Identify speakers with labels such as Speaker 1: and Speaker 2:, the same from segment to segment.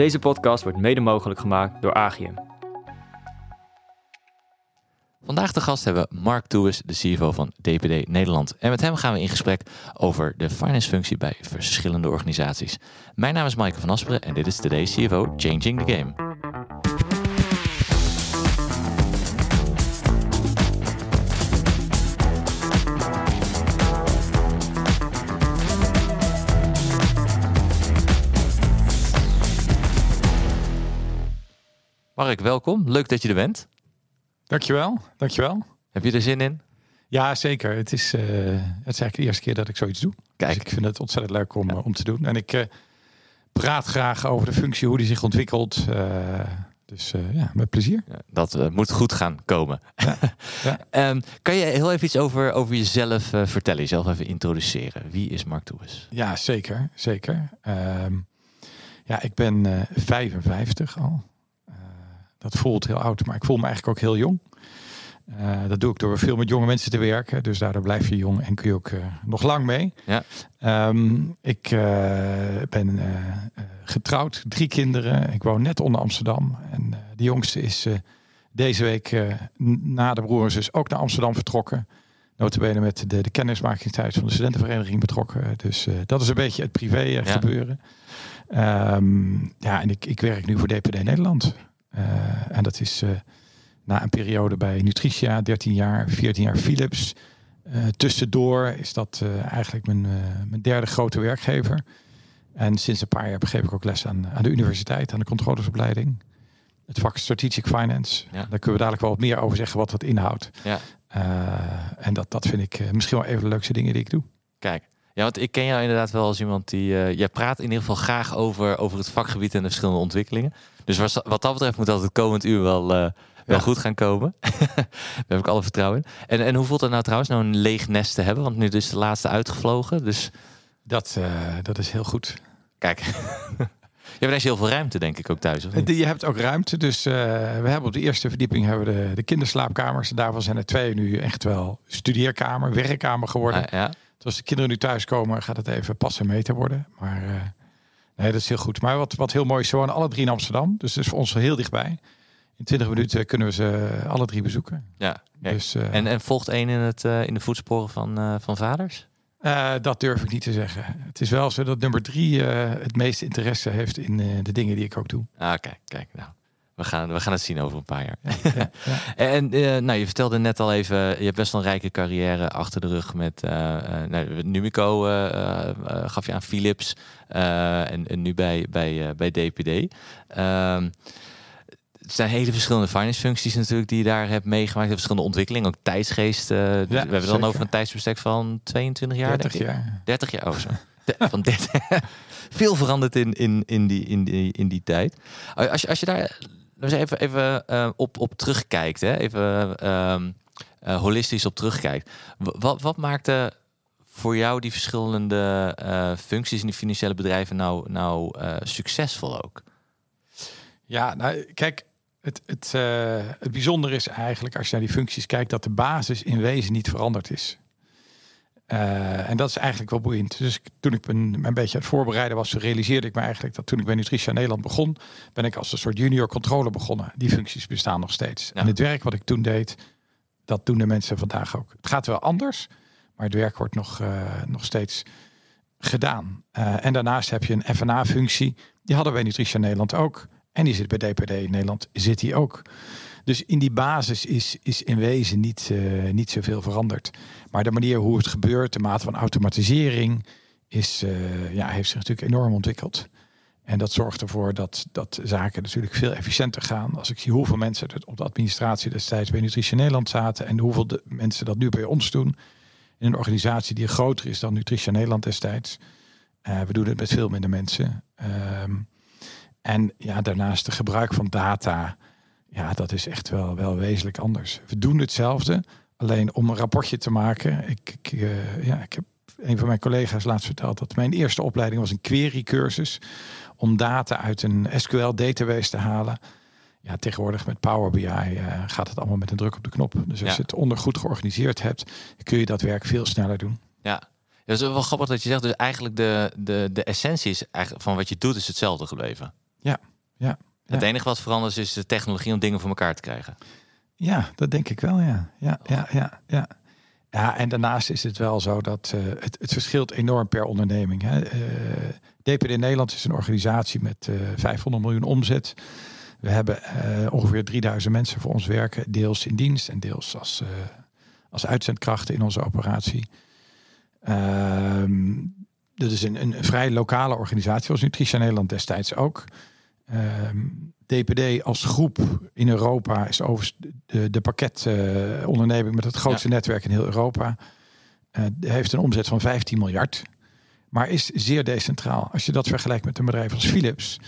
Speaker 1: Deze podcast wordt mede mogelijk gemaakt door Agium.
Speaker 2: Vandaag de gast hebben we Mark Toewes, de CFO van DPD Nederland. En met hem gaan we in gesprek over de finance functie bij verschillende organisaties. Mijn naam is Maaike van Asperen en dit is today's CFO Changing the Game. Mark, welkom. Leuk dat je er bent.
Speaker 3: Dankjewel, dankjewel.
Speaker 2: Heb je er zin in?
Speaker 3: Ja, zeker. Het is, uh, het is eigenlijk de eerste keer dat ik zoiets doe. Kijk. Dus ik vind het ontzettend leuk om, om te doen. En ik uh, praat graag over de functie, hoe die zich ontwikkelt. Dus ja, met plezier. Ja,
Speaker 2: dat moet goed gaan komen. Ja. um, kan je heel even iets over, over jezelf vertellen? Jezelf even introduceren. Wie is Mark Toes?
Speaker 3: Ja, zeker. zeker. Um, ja, ik ben 55 al. Dat voelt heel oud, maar ik voel me eigenlijk ook heel jong. Uh, dat doe ik door veel met jonge mensen te werken. Dus daardoor blijf je jong en kun je ook uh, nog lang mee. Ja. Um, ik uh, ben getrouwd, drie kinderen. Ik woon net onder Amsterdam. En de jongste is deze week na de broer en zus ook naar Amsterdam vertrokken. Notabene met de, de kennismakingstijd van de studentenvereniging betrokken. Dus dat is een beetje het privé ja. gebeuren. Um, ja, en ik, ik werk nu voor DPD Nederland. Uh, en dat is uh, na een periode bij Nutritia, 13 jaar, 14 jaar Philips. Uh, tussendoor is dat eigenlijk mijn, mijn derde grote werkgever. En sinds een paar jaar geef ik ook les aan, aan de universiteit, aan de controllersopleiding. Het vak Strategic Finance. Ja. Daar kunnen we dadelijk wel wat meer over zeggen wat dat inhoudt. Ja. en dat, dat vind ik misschien wel even de leukste dingen die ik doe.
Speaker 2: Kijk, ja, want ik ken jou inderdaad wel als iemand die. Uh, jij praat in ieder geval graag over, over het vakgebied en de verschillende ontwikkelingen. Dus wat, wat dat betreft moet dat het komend uur wel, uh, wel goed gaan komen. Daar heb ik alle vertrouwen in. En, en hoe voelt het nou trouwens, nou een leeg nest te hebben? Want nu is de laatste uitgevlogen. Dus...
Speaker 3: Dat, uh, dat is heel goed.
Speaker 2: Kijk. Je hebt heel veel ruimte, denk ik, ook thuis. Of
Speaker 3: Je hebt ook ruimte. Dus uh, we hebben op de eerste verdieping hebben we de, de kinderslaapkamers. Daarvan zijn er twee nu echt wel studeerkamer, werkkamer geworden. Ah, ja. Dus als de kinderen nu thuiskomen, gaat het even passen mee te worden. Maar uh, nee, dat is heel goed. Maar wat, wat heel mooi is, ze wonen alle drie in Amsterdam. Dus het is voor ons heel dichtbij. In 20 minuten kunnen we ze alle drie bezoeken.
Speaker 2: Ja, dus, uh, en, en volgt één in, het, uh, in de voetsporen van, van vaders?
Speaker 3: dat durf ik niet te zeggen. Het is wel zo dat nummer drie het meeste interesse heeft in de dingen die ik ook doe.
Speaker 2: Ah, kijk, kijk. Nou, we gaan, we gaan het zien over een paar jaar. Ja, en uh, nou, je vertelde net al even, je hebt best wel een rijke carrière achter de rug met uh, nou, Numico gaf je aan Philips en, en, nu bij, bij, bij DPD. Ehm, het zijn hele verschillende finance functies natuurlijk die je daar hebt meegemaakt. Verschillende ontwikkelingen, ook tijdsgeest. we hebben het dan over een tijdsbestek van 22 jaar,
Speaker 3: 30
Speaker 2: denk ik.
Speaker 3: jaar.
Speaker 2: 30 jaar, oh zo. van 30. Veel veranderd in, in, in, die, in, die, in die tijd. Als je, als je daar dus even, even uh, op, op terugkijkt, hè? even um, uh, holistisch op terugkijkt. Wat, wat maakte voor jou die verschillende uh, functies in die financiële bedrijven nou, nou succesvol ook?
Speaker 3: Ja, nou kijk, het, het, het bijzondere is eigenlijk als je naar die functies kijkt dat de basis in wezen niet veranderd is. Uh, en dat is eigenlijk wel boeiend. Dus toen ik een, een beetje aan het voorbereiden was, realiseerde ik me eigenlijk dat toen ik bij Nutritia Nederland begon, ben ik als een soort junior controller begonnen. Die functies bestaan nog steeds. En het werk wat ik toen deed, dat doen de mensen vandaag ook. Het gaat wel anders, maar het werk wordt nog, uh, nog steeds gedaan. Uh, en daarnaast heb je een FNA-functie. Die hadden wij Nutritia Nederland ook. En die zit bij DPD Nederland, zit die ook. Dus in die basis is, is in wezen niet, uh, niet zoveel veranderd. Maar de manier hoe het gebeurt, de mate van automatisering, is, uh, ja, heeft zich natuurlijk enorm ontwikkeld. En dat zorgt ervoor dat, dat zaken natuurlijk veel efficiënter gaan. Als ik zie hoeveel mensen er op de administratie destijds bij Nutrition Nederland zaten en hoeveel de mensen dat nu bij ons doen. In een organisatie die groter is dan Nutrition Nederland destijds. Uh, we doen het met veel minder mensen. Um, en ja, daarnaast de gebruik van data. Ja, dat is echt wel, wel wezenlijk anders. We doen hetzelfde, alleen om een rapportje te maken. Ik, ik uh, ja, ik heb een van mijn collega's laatst verteld dat mijn eerste opleiding was een query cursus om data uit een SQL database te halen. Ja, tegenwoordig met Power BI uh, gaat het allemaal met een druk op de knop. Dus als je het onder goed georganiseerd hebt, kun je dat werk veel sneller doen.
Speaker 2: Ja, dat is wel grappig dat je zegt, dus eigenlijk de, de, de essentie is eigenlijk van wat je doet is hetzelfde gebleven.
Speaker 3: Ja, ja.
Speaker 2: Het enige wat verandert is de technologie om dingen voor elkaar te krijgen.
Speaker 3: Ja, dat denk ik wel, ja. Ja, ja, ja, ja. Ja, en daarnaast is het wel zo dat eh, het, het verschilt enorm per onderneming. Hè. Eh, DPD Nederland is een organisatie met eh 500 miljoen omzet. We hebben eh, ongeveer 3000 mensen voor ons werken, deels in dienst en deels als, eh, als uitzendkrachten in onze operatie. Ehm dat is een, een vrij lokale organisatie, zoals Nutritia Nederland destijds ook. Ehm, DPD als groep in Europa is overigens de, de pakketonderneming met het grootste netwerk in heel Europa. Eh, heeft een omzet van 15 miljard, maar is zeer decentraal. Als je dat vergelijkt met een bedrijf als Philips,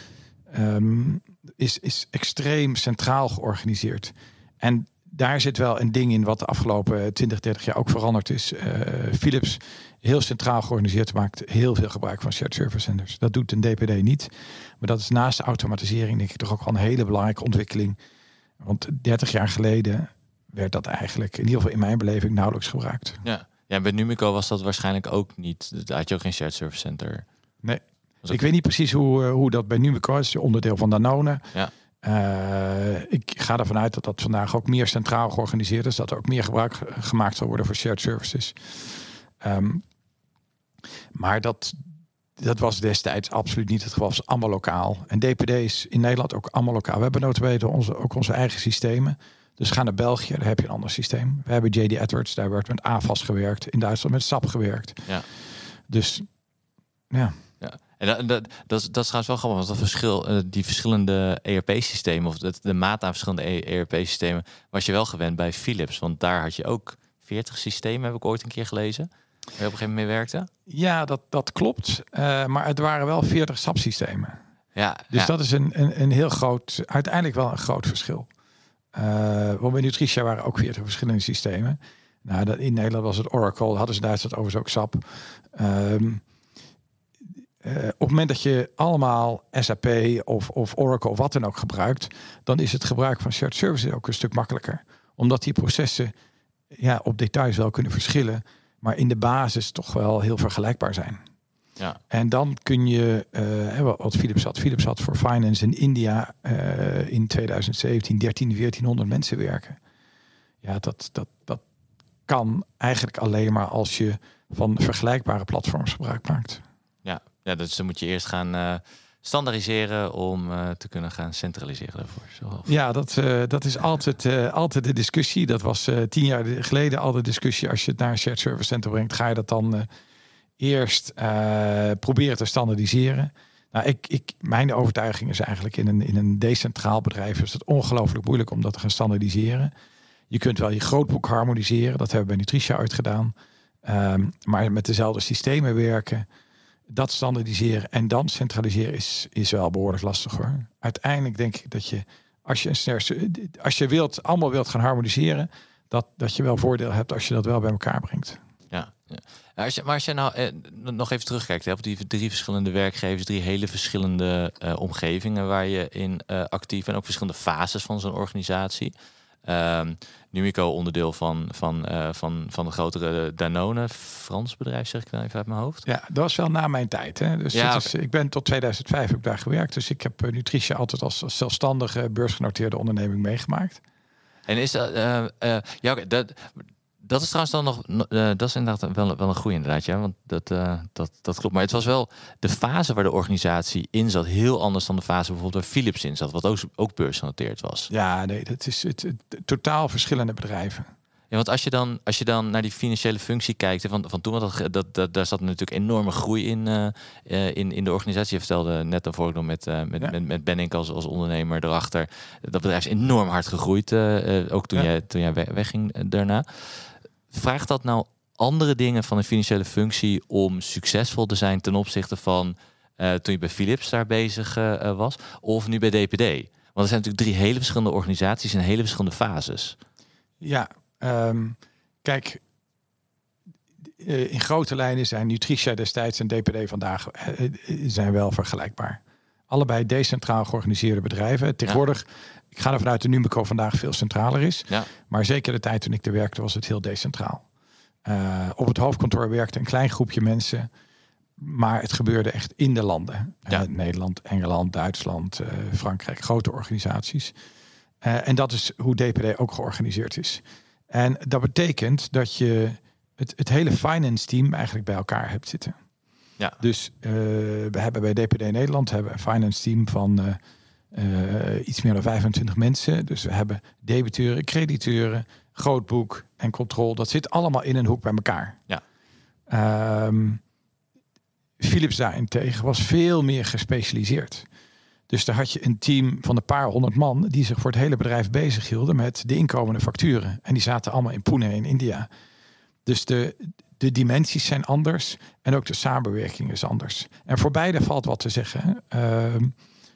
Speaker 3: ehm, is, is extreem centraal georganiseerd. En daar zit wel een ding in wat de afgelopen 20, 30 jaar ook veranderd is. Eh, Philips, heel centraal georganiseerd, maakt heel veel gebruik van shared service centers. Dat doet een DPD niet. Maar dat is naast de automatisering denk ik toch ook wel een hele belangrijke ontwikkeling. Want 30 jaar geleden werd dat eigenlijk, in ieder geval in mijn beleving, nauwelijks gebruikt.
Speaker 2: Ja. ja, bij Numico was dat waarschijnlijk ook niet. Daar had je ook geen shared service center.
Speaker 3: Nee. Ik weet niet precies hoe, eh, hoe dat bij Numico is, onderdeel van Danone.
Speaker 2: Ja.
Speaker 3: Eh, ik ga ervan uit dat dat vandaag ook meer centraal georganiseerd is. Dat er ook meer gebruik ge- gemaakt zal worden voor shared services. Ehm, maar dat, dat was destijds absoluut niet het geval. Het was allemaal lokaal. En DPD is in Nederland ook allemaal lokaal. We hebben notabene onze, ook onze eigen systemen. Dus ga naar België, daar heb je een ander systeem. We hebben JD Edwards, daar wordt met AFAS gewerkt. In Duitsland met SAP gewerkt.
Speaker 2: Ja.
Speaker 3: Dus Ja.
Speaker 2: En dat, dat, dat, is, dat is trouwens wel grappig, want dat verschil, eh, die verschillende ERP-systemen, of het, de maat aan verschillende ERP-systemen, was je wel gewend bij Philips. Want daar had je ook 40 systemen, heb ik ooit een keer gelezen, waar je op een gegeven moment mee werkte.
Speaker 3: Ja, dat, dat klopt. Eh, maar het waren wel 40 SAP-systemen.
Speaker 2: Ja,
Speaker 3: Dus
Speaker 2: ja.
Speaker 3: dat is een, een, een heel groot, uiteindelijk wel een groot verschil. Eh want bij Nutritia waren ook 40 verschillende systemen. Nou, dat, in Nederland was het Oracle, hadden ze in Duitsland overigens ook SAP. Ehm, eh, op het moment dat je allemaal SAP of, of Oracle of wat dan ook gebruikt, dan is het gebruik van shared services ook een stuk makkelijker. Omdat die processen ja, op details wel kunnen verschillen, maar in de basis toch wel heel vergelijkbaar zijn.
Speaker 2: Ja.
Speaker 3: En dan kun je, eh, wat Philips had. Philips had voor finance in India eh, in 2017 13, 1400 mensen werken. Ja, dat, dat, dat kan eigenlijk alleen maar als je van vergelijkbare platforms gebruik maakt.
Speaker 2: Ja, dus dan moet je eerst gaan eh, standaardiseren om eh, te kunnen gaan centraliseren daarvoor.
Speaker 3: Ja, dat, eh, dat is altijd, altijd de discussie. Dat was tien jaar geleden al de discussie. Als je het naar een shared service center brengt, ga je dat dan eerst proberen te standaardiseren. Nou, ik, ik, mijn overtuiging is eigenlijk in een, in een decentraal bedrijf is het ongelooflijk moeilijk om dat te gaan standaardiseren. Je kunt wel je grootboek harmoniseren. Dat hebben we bij Nutritia uitgedaan. Ehm, maar met dezelfde systemen werken, dat standaardiseren en dan centraliseren is, is wel behoorlijk lastig hoor. Uiteindelijk denk ik dat je, als je, een als je wilt, allemaal wilt gaan harmoniseren, dat, dat je wel voordeel hebt als je dat wel bij elkaar brengt.
Speaker 2: Ja, ja. Als je, maar als je nou eh, nog even terugkijkt hè, op die drie verschillende werkgevers, drie hele verschillende eh, omgevingen waar je in eh, actief en ook verschillende fases van zo'n organisatie. Ehm Numico onderdeel van, van, eh, van, van de grotere Danone, Frans bedrijf zeg ik dan even uit mijn hoofd.
Speaker 3: Ja, dat was wel na mijn tijd. Hè? Dus
Speaker 2: Ja,
Speaker 3: ik ben tot 2005 heb ik daar gewerkt. Dus ik heb uh, Nutritia altijd als, als zelfstandige beursgenoteerde onderneming meegemaakt.
Speaker 2: En is dat, uh, uh, ja, dat, dat is trouwens dan nog, uh, dat is inderdaad wel, wel een goede inderdaad, ja, want dat, uh, dat, dat klopt. Maar het was wel de fase waar de organisatie in zat, heel anders dan de fase bijvoorbeeld waar Philips in zat, wat ook, ook beursgenoteerd was.
Speaker 3: Ja, nee, dat is het, het, het, totaal verschillende bedrijven.
Speaker 2: Ja, want als je dan, als je dan naar die financiële functie kijkt, van, van toen, dat, dat, dat, daar zat natuurlijk enorme groei in, uh, in, in de organisatie. Je vertelde net een voorbeeld met, uh, met, ja. met, met Benink als, als ondernemer erachter. Dat bedrijf is enorm hard gegroeid, uh, ook toen, ja. jij, toen jij wegging daarna. Vraagt dat nou andere dingen van een financiële functie om succesvol te zijn ten opzichte van toen je bij Philips daar bezig was, of nu bij DPD? Want er zijn natuurlijk drie hele verschillende organisaties in hele verschillende fases.
Speaker 3: Ja, Um, kijk, in grote lijnen zijn Nutritia destijds en DPD vandaag zijn wel vergelijkbaar. Allebei decentraal georganiseerde bedrijven. Tegenwoordig, ja. ik ga ervan uit dat Numico vandaag veel centraler is. Ja. Maar zeker de tijd toen ik er werkte was het heel decentraal. Uh, op het hoofdkantoor werkte een klein groepje mensen. maar het gebeurde echt in de landen.
Speaker 2: Ja.
Speaker 3: Eh, Nederland, Engeland, Duitsland, eh, Frankrijk, grote organisaties. Eh, en dat is hoe DPD ook georganiseerd is. En dat betekent dat je het, het hele finance team eigenlijk bij elkaar hebt zitten.
Speaker 2: Ja.
Speaker 3: Dus eh, we hebben bij DPD Nederland hebben een finance team van eh, eh, iets meer dan 25 mensen. Dus we hebben debiteuren, crediteuren, grootboek en controle. Dat zit allemaal in een hoek bij elkaar.
Speaker 2: Ja.
Speaker 3: Ehm, Philips daarentegen was veel meer gespecialiseerd. Dus daar had je een team van een paar honderd man die zich voor het hele bedrijf bezig hielden met de inkomende facturen. En die zaten allemaal in Pune in India. Dus de, de dimensies zijn anders en ook de samenwerking is anders. En voor beide valt wat te zeggen. Ehm,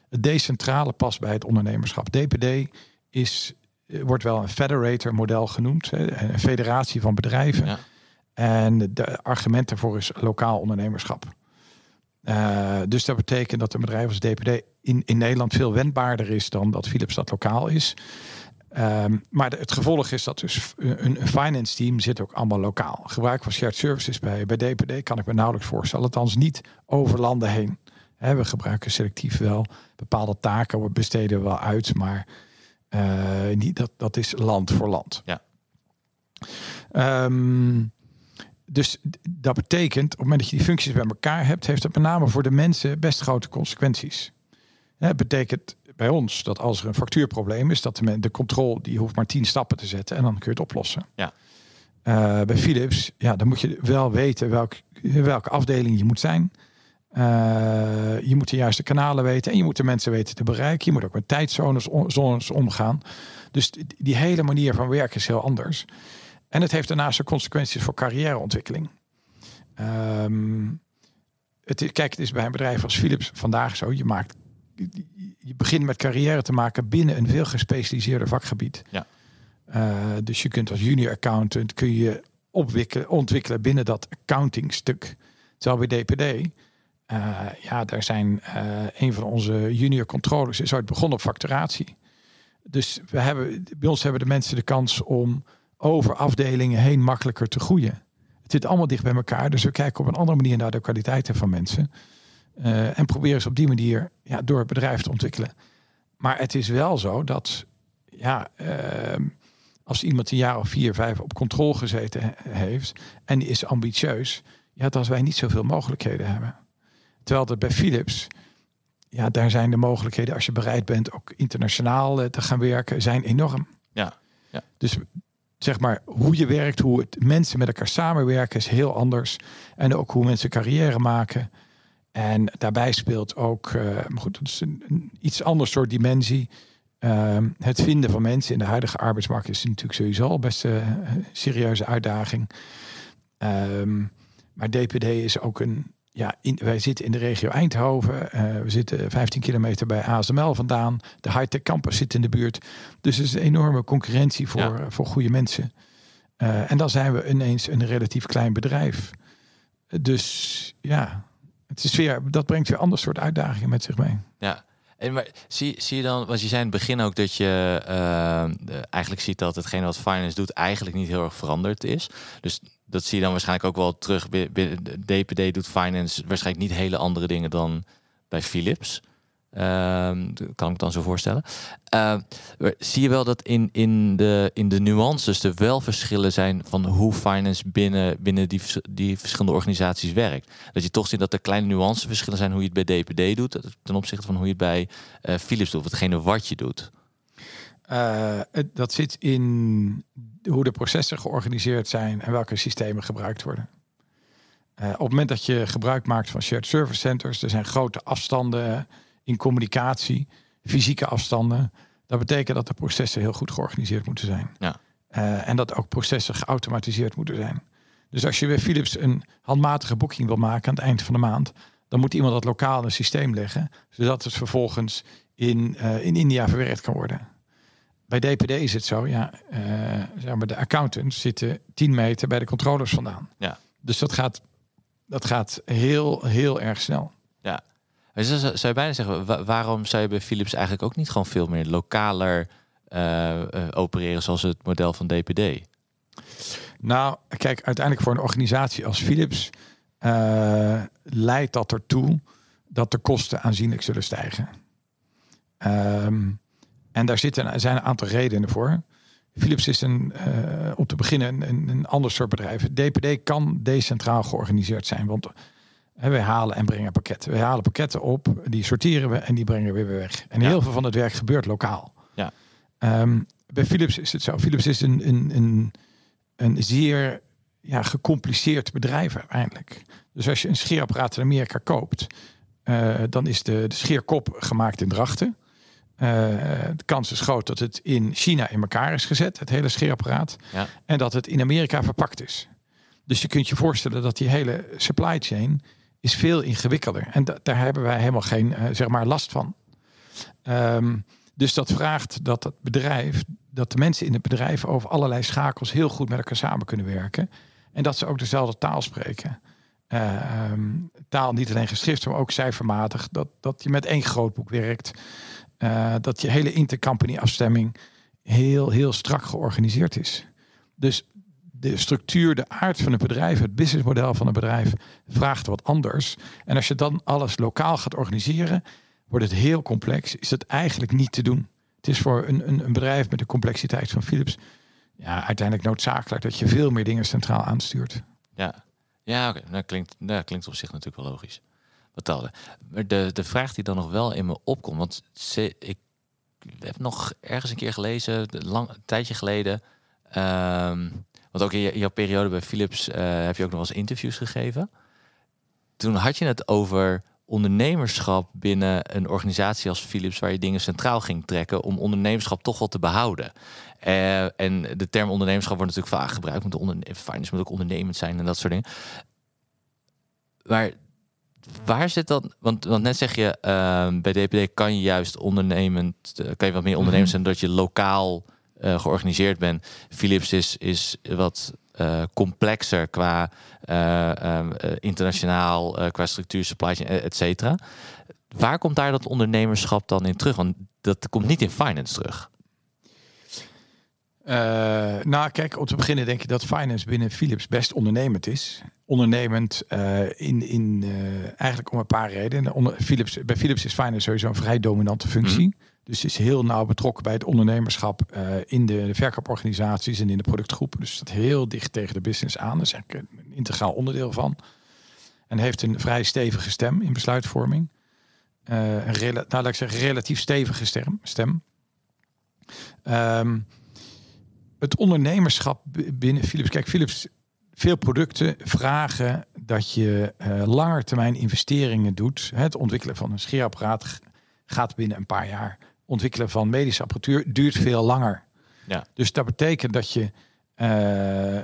Speaker 3: het decentrale past bij het ondernemerschap. DPD is, eh, wordt wel een federator model genoemd, een federatie van bedrijven.
Speaker 2: Ja.
Speaker 3: En de argument daarvoor is lokaal ondernemerschap. Eh, dus dat betekent dat een bedrijf als DPD in, in Nederland veel wendbaarder is dan dat Philips dat lokaal is. Ehm, maar de- het gevolg is dat dus een, een finance team zit ook allemaal lokaal. Gebruik van shared services bij, bij DPD kan ik me nauwelijks voorstellen. Althans niet over landen heen. We gebruiken selectief wel bepaalde taken, we besteden wel uit, maar eh, niet, dat, dat is land voor land.
Speaker 2: Ja.
Speaker 3: Ehm, dus dat betekent, op het moment dat je die functies bij elkaar hebt, heeft het met name voor de mensen best grote consequenties. Het betekent bij ons dat als er een factuurprobleem is, dat de, de controle die hoeft maar tien stappen te zetten en dan kun je het oplossen.
Speaker 2: Ja.
Speaker 3: Eh, bij Philips, ja, dan moet je wel weten welk, welke afdeling je moet zijn. Eh, je moet de juiste kanalen weten en je moet de mensen weten te bereiken. Je moet ook met tijdzones on- zones omgaan. Dus die, die hele manier van werken is heel anders. En het heeft daarnaast ook consequenties voor carrièreontwikkeling. Ehm, het is, kijk, het is bij een bedrijf als Philips vandaag zo. Je, maakt, je begint met carrière te maken binnen een veel gespecialiseerder vakgebied.
Speaker 2: Ja.
Speaker 3: Eh, dus je kunt als junior accountant kun je opwikkelen, ontwikkelen binnen dat accounting stuk. Terwijl bij DPD, eh, ja, daar zijn eh, een van onze junior controllers is ooit begonnen op facturatie. Dus we hebben, bij ons hebben de mensen de kans om over afdelingen heen makkelijker te groeien. Het zit allemaal dicht bij elkaar, dus we kijken op een andere manier naar de kwaliteiten van mensen. Eh, en proberen ze op die manier ja, door het bedrijf te ontwikkelen. Maar het is wel zo dat ja, ehm, als iemand een jaar of vier, vijf op controle gezeten he- heeft en die is ambitieus, ja, dat wij niet zoveel mogelijkheden hebben. Terwijl dat bij Philips, ja, daar zijn de mogelijkheden als je bereid bent ook internationaal eh, te gaan werken, zijn enorm.
Speaker 2: Ja, ja.
Speaker 3: Dus zeg maar hoe je werkt, hoe het, mensen met elkaar samenwerken is heel anders. En ook hoe mensen carrière maken. En daarbij speelt ook, eh, maar goed, dat is een, een iets ander soort dimensie. Ehm, het vinden van mensen in de huidige arbeidsmarkt is natuurlijk sowieso al best eh, een serieuze uitdaging. Ehm, maar DPD is ook een, ja, in, wij zitten in de regio Eindhoven. Eh, we zitten 15 kilometer bij ASML vandaan. De high-tech campus zit in de buurt. Dus er is een enorme concurrentie voor,
Speaker 2: Ja.
Speaker 3: voor goede mensen. En dan zijn we ineens een relatief klein bedrijf. Dus ja, het is weer, dat brengt weer ander soort uitdagingen met zich mee.
Speaker 2: Ja. En maar zie, zie je dan, want je zei in het begin ook dat je eh, eh, eigenlijk ziet dat hetgeen wat finance doet eigenlijk niet heel erg veranderd is. Dus dat zie je dan waarschijnlijk ook wel terug. DPD doet finance waarschijnlijk niet hele andere dingen dan bij Philips. Ehm, kan ik dan zo voorstellen. Ehm, zie je wel dat in, in, de, in de nuances er wel verschillen zijn van hoe finance binnen, binnen die, die verschillende organisaties werkt. Dat je toch ziet dat er kleine nuanceverschillen zijn hoe je het bij DPD doet ten opzichte van hoe je het bij eh, Philips doet, hetgene wat je doet.
Speaker 3: Eh, dat zit in hoe de processen georganiseerd zijn en welke systemen gebruikt worden. Eh, op het moment dat je gebruik maakt van shared service centers, er zijn grote afstanden in communicatie, fysieke afstanden. Dat betekent dat de processen heel goed georganiseerd moeten zijn.
Speaker 2: Ja.
Speaker 3: Eh, en dat ook processen geautomatiseerd moeten zijn. Dus als je bij Philips een handmatige boeking wil maken aan het eind van de maand, dan moet iemand dat lokaal in een systeem leggen, zodat het vervolgens in, eh, in India verwerkt kan worden. Bij DPD is het zo, ja, eh, zeg maar, de accountants zitten 10 meter bij de controllers vandaan.
Speaker 2: Ja.
Speaker 3: Dus dat gaat, dat gaat heel, heel erg snel.
Speaker 2: Dus zou zou je bijna zeggen, wa- waarom zou je bij Philips eigenlijk ook niet gewoon veel meer lokaler eh, eh, opereren zoals het model van DPD?
Speaker 3: Nou, kijk, uiteindelijk voor een organisatie als Philips uh, leidt dat ertoe dat de kosten aanzienlijk zullen stijgen. Um, en daar zitten, zijn een aantal redenen voor. Philips is een, uh, om te beginnen een, een ander soort bedrijf. DPD kan decentraal georganiseerd zijn. Want wij halen en brengen pakketten. We halen pakketten op, die sorteren we en die brengen we weer weg. En heel veel van het werk gebeurt lokaal.
Speaker 2: Ja.
Speaker 3: Um, bij Philips is het zo. Philips is een, een, een, een zeer ja, gecompliceerd bedrijf uiteindelijk. Dus als je een scheerapparaat in Amerika koopt, uh, dan is de, de scheerkop gemaakt in Drachten. Uh, de kans is groot dat het in China in elkaar is gezet, het hele scheerapparaat.
Speaker 2: Ja.
Speaker 3: En dat het in Amerika verpakt is. Dus je kunt je voorstellen dat die hele supply chain is veel ingewikkelder. En daar hebben wij helemaal geen uh, zeg maar last van. Um, dus dat vraagt dat het bedrijf, dat de mensen in het bedrijf over allerlei schakels heel goed met elkaar samen kunnen werken. En dat ze ook dezelfde taal spreken. Uh, um, taal niet alleen geschrift, maar ook cijfermatig. Dat, dat je met één grootboek werkt. Uh, dat je hele intercompany afstemming heel, heel strak georganiseerd is. Dus de structuur, de aard van het bedrijf, het businessmodel van het bedrijf vraagt wat anders. En als je dan alles lokaal gaat organiseren, wordt het heel complex. Is het eigenlijk niet te doen. Het is voor een, een, een bedrijf met de complexiteit van Philips ja, uiteindelijk noodzakelijk dat je veel meer dingen centraal aanstuurt.
Speaker 2: Ja, ja oké. Dat, klinkt, dat klinkt op zich natuurlijk wel logisch. Wat Maar de, de vraag die dan nog wel in me opkomt, want ze, ik heb nog ergens een keer gelezen, lang, tijdje geleden. Um, want ook in, jouw periode bij Philips uh, heb je ook nog wel eens interviews gegeven. Toen had je het over ondernemerschap binnen een organisatie als Philips, waar je dingen centraal ging trekken om ondernemerschap toch wel te behouden. Uh, en de term ondernemerschap wordt natuurlijk vaak gebruikt, want onderne finance moet ook ondernemend zijn en dat soort dingen. Maar waar zit dan? Want, want net zeg je, uh, bij DPD kan je juist ondernemend, kan je wat meer ondernemend zijn, dat je lokaal uh, georganiseerd bent. Philips is, is wat uh, complexer qua uh, um, internationaal, qua structuur, supply chain, et cetera. Waar komt daar dat ondernemerschap dan in terug? Want dat komt niet in finance terug.
Speaker 3: nou, kijk, om te beginnen denk ik dat finance binnen Philips best ondernemend is. Ondernemend in, in eigenlijk om een paar redenen. Onder, Philips, bij Philips is finance sowieso een vrij dominante functie. Mm -hmm. Dus is heel nauw betrokken bij het ondernemerschap uh, in de, verkooporganisaties en in de productgroepen. Dus staat heel dicht tegen de business aan. Dat is een integraal onderdeel van. En heeft een vrij stevige stem in besluitvorming. Uh, een nou, ik zeggen, relatief stevige stem. stem. Um, het ondernemerschap binnen Philips. Kijk, Philips, veel producten vragen dat je uh, langer termijn investeringen doet. Het ontwikkelen van een scheerapparaat gaat binnen een paar jaar ontwikkelen van medische apparatuur duurt veel langer.
Speaker 2: Ja.
Speaker 3: Dus dat betekent dat je uh,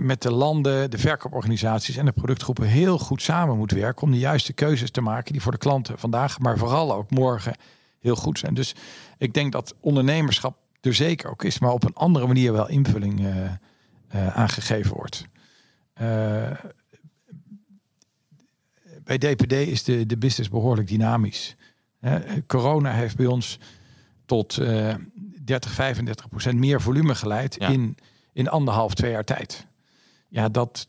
Speaker 3: met de landen, de verkooporganisaties en de productgroepen heel goed samen moet werken om de juiste keuzes te maken die voor de klanten vandaag, maar vooral ook morgen heel goed zijn. Dus ik denk dat ondernemerschap er zeker ook is, maar op een andere manier wel invulling uh, uh, aangegeven wordt. bij DPD is de, de business behoorlijk dynamisch. Corona heeft bij ons tot uh, 30, 35 procent meer volume geleid
Speaker 2: Ja.
Speaker 3: in, in anderhalf, twee jaar tijd. Ja, dat,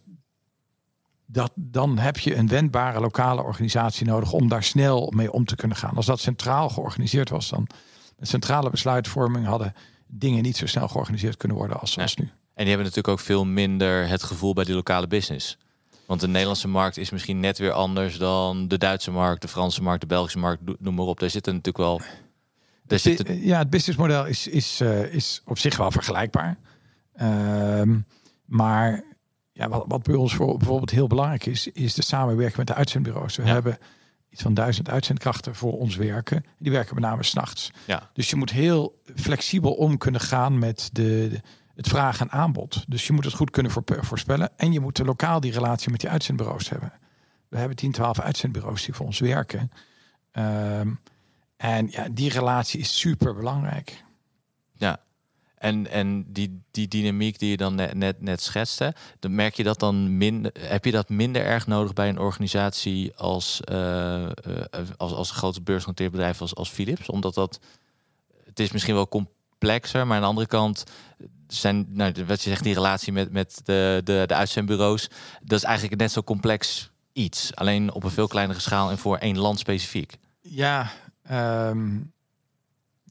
Speaker 3: dat, dan heb je een wendbare lokale organisatie nodig om daar snel mee om te kunnen gaan. Als dat centraal georganiseerd was, dan met centrale besluitvorming hadden dingen niet zo snel georganiseerd kunnen worden als,
Speaker 2: Nee.
Speaker 3: als nu.
Speaker 2: En die hebben natuurlijk ook veel minder het gevoel bij die lokale business. Want de Nederlandse markt is misschien net weer anders dan de Duitse markt, de Franse markt, de Belgische markt, noem maar op. Daar zitten natuurlijk wel. Daar zitten,
Speaker 3: Ja, het businessmodel is, is, eh, is op zich wel vergelijkbaar. Ehm, maar ja, wat, wat bij ons voor, bijvoorbeeld heel belangrijk is, is de samenwerking met de uitzendbureaus. We
Speaker 2: Ja.
Speaker 3: hebben iets van duizend uitzendkrachten voor ons werken. Die werken met name s'nachts.
Speaker 2: ja,
Speaker 3: Dus je moet heel flexibel om kunnen gaan met de, de- het vraag en aanbod. Dus je moet het goed kunnen voorspellen. En je moet lokaal die relatie met die uitzendbureaus hebben. We hebben 10, 12 uitzendbureaus die voor ons werken. Ehm, en ja, die relatie is super belangrijk.
Speaker 2: ja. En, en die, die dynamiek die je dan net, net, net schetste, dan merk je dat dan minder. Heb je dat minder erg nodig bij een organisatie als, eh, eh, als, als een grote beursgenoteerd bedrijf als, als Philips? Omdat dat. Het is misschien wel com- complexer. Maar aan de andere kant zijn, nou, wat je zegt, die relatie met, met de, de, de uitzendbureaus, dat is eigenlijk net zo complex iets. Alleen op een veel kleinere schaal en voor één land specifiek.
Speaker 3: Ja, ehm,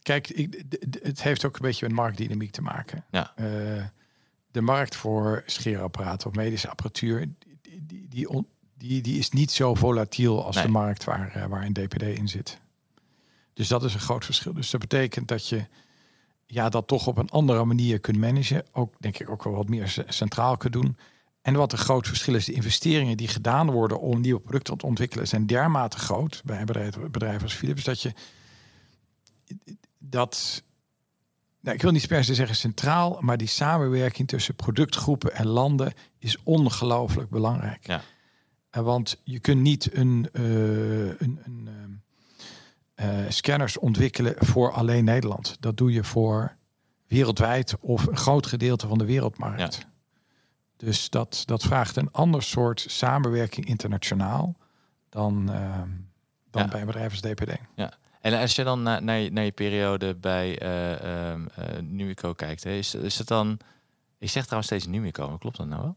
Speaker 3: kijk, ik, het heeft ook een beetje met marktdynamiek te maken.
Speaker 2: Ja.
Speaker 3: Uh, de markt voor scheerapparaten of medische apparatuur, die, die, die, die, die is niet zo volatiel als de markt waar, uh, waar een DPD in zit. Dus dat is een groot verschil. Dus dat betekent dat je ja, dat toch op een andere manier kunt managen. Ook denk ik ook wel wat meer centraal kunt doen. En wat een groot verschil is, de investeringen die gedaan worden om nieuwe producten te ontwikkelen, zijn dermate groot bij bedrijven, bedrijven als Philips, dat je dat. Nou, ik wil niet per se zeggen centraal, maar die samenwerking tussen productgroepen en landen is ongelooflijk belangrijk.
Speaker 2: Ja.
Speaker 3: Want je kunt niet een, uh, een, een ehm, uh, scanners ontwikkelen voor alleen Nederland. Dat doe je voor wereldwijd of een groot gedeelte van de wereldmarkt. Dus dat, dat vraagt een ander soort samenwerking internationaal dan, uh, dan ja. bij bedrijven als DPD.
Speaker 2: Ja. En als je dan naar, naar, je, naar je periode bij uh, uh, Numico kijkt, hè, is, is het dan... Ik zeg trouwens steeds Numico, maar klopt dat nou wel?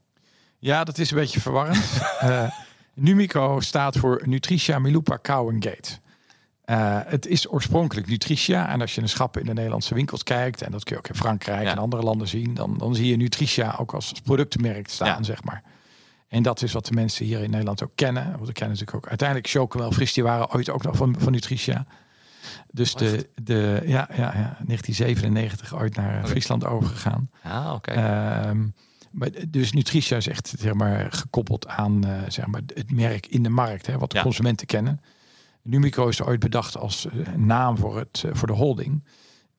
Speaker 3: Ja, dat is een beetje verwarrend. Numico staat voor Nutritia Milupa Cow Gate. Uh, het is oorspronkelijk Nutritia. En als je een schappen in de Nederlandse winkels kijkt, en dat kun je ook in Frankrijk en andere landen zien, dan, dan zie je Nutritia ook als, productenmerk staan, zeg maar. En dat is wat de mensen hier in Nederland ook kennen. Want we kennen natuurlijk ook uiteindelijk Chocomel, Fris, die waren ooit ook nog van, van Nutritia. Dus de, de ja, ja, ja, 1997 ooit naar okay. Friesland overgegaan.
Speaker 2: Ah, oké.
Speaker 3: Okay. Um, maar dus Nutritia is echt zeg maar, gekoppeld aan uh, zeg maar, het merk in de markt, hè, wat de ja. consumenten kennen. Numico is ooit bedacht als eh, naam voor, het, eh, voor de holding.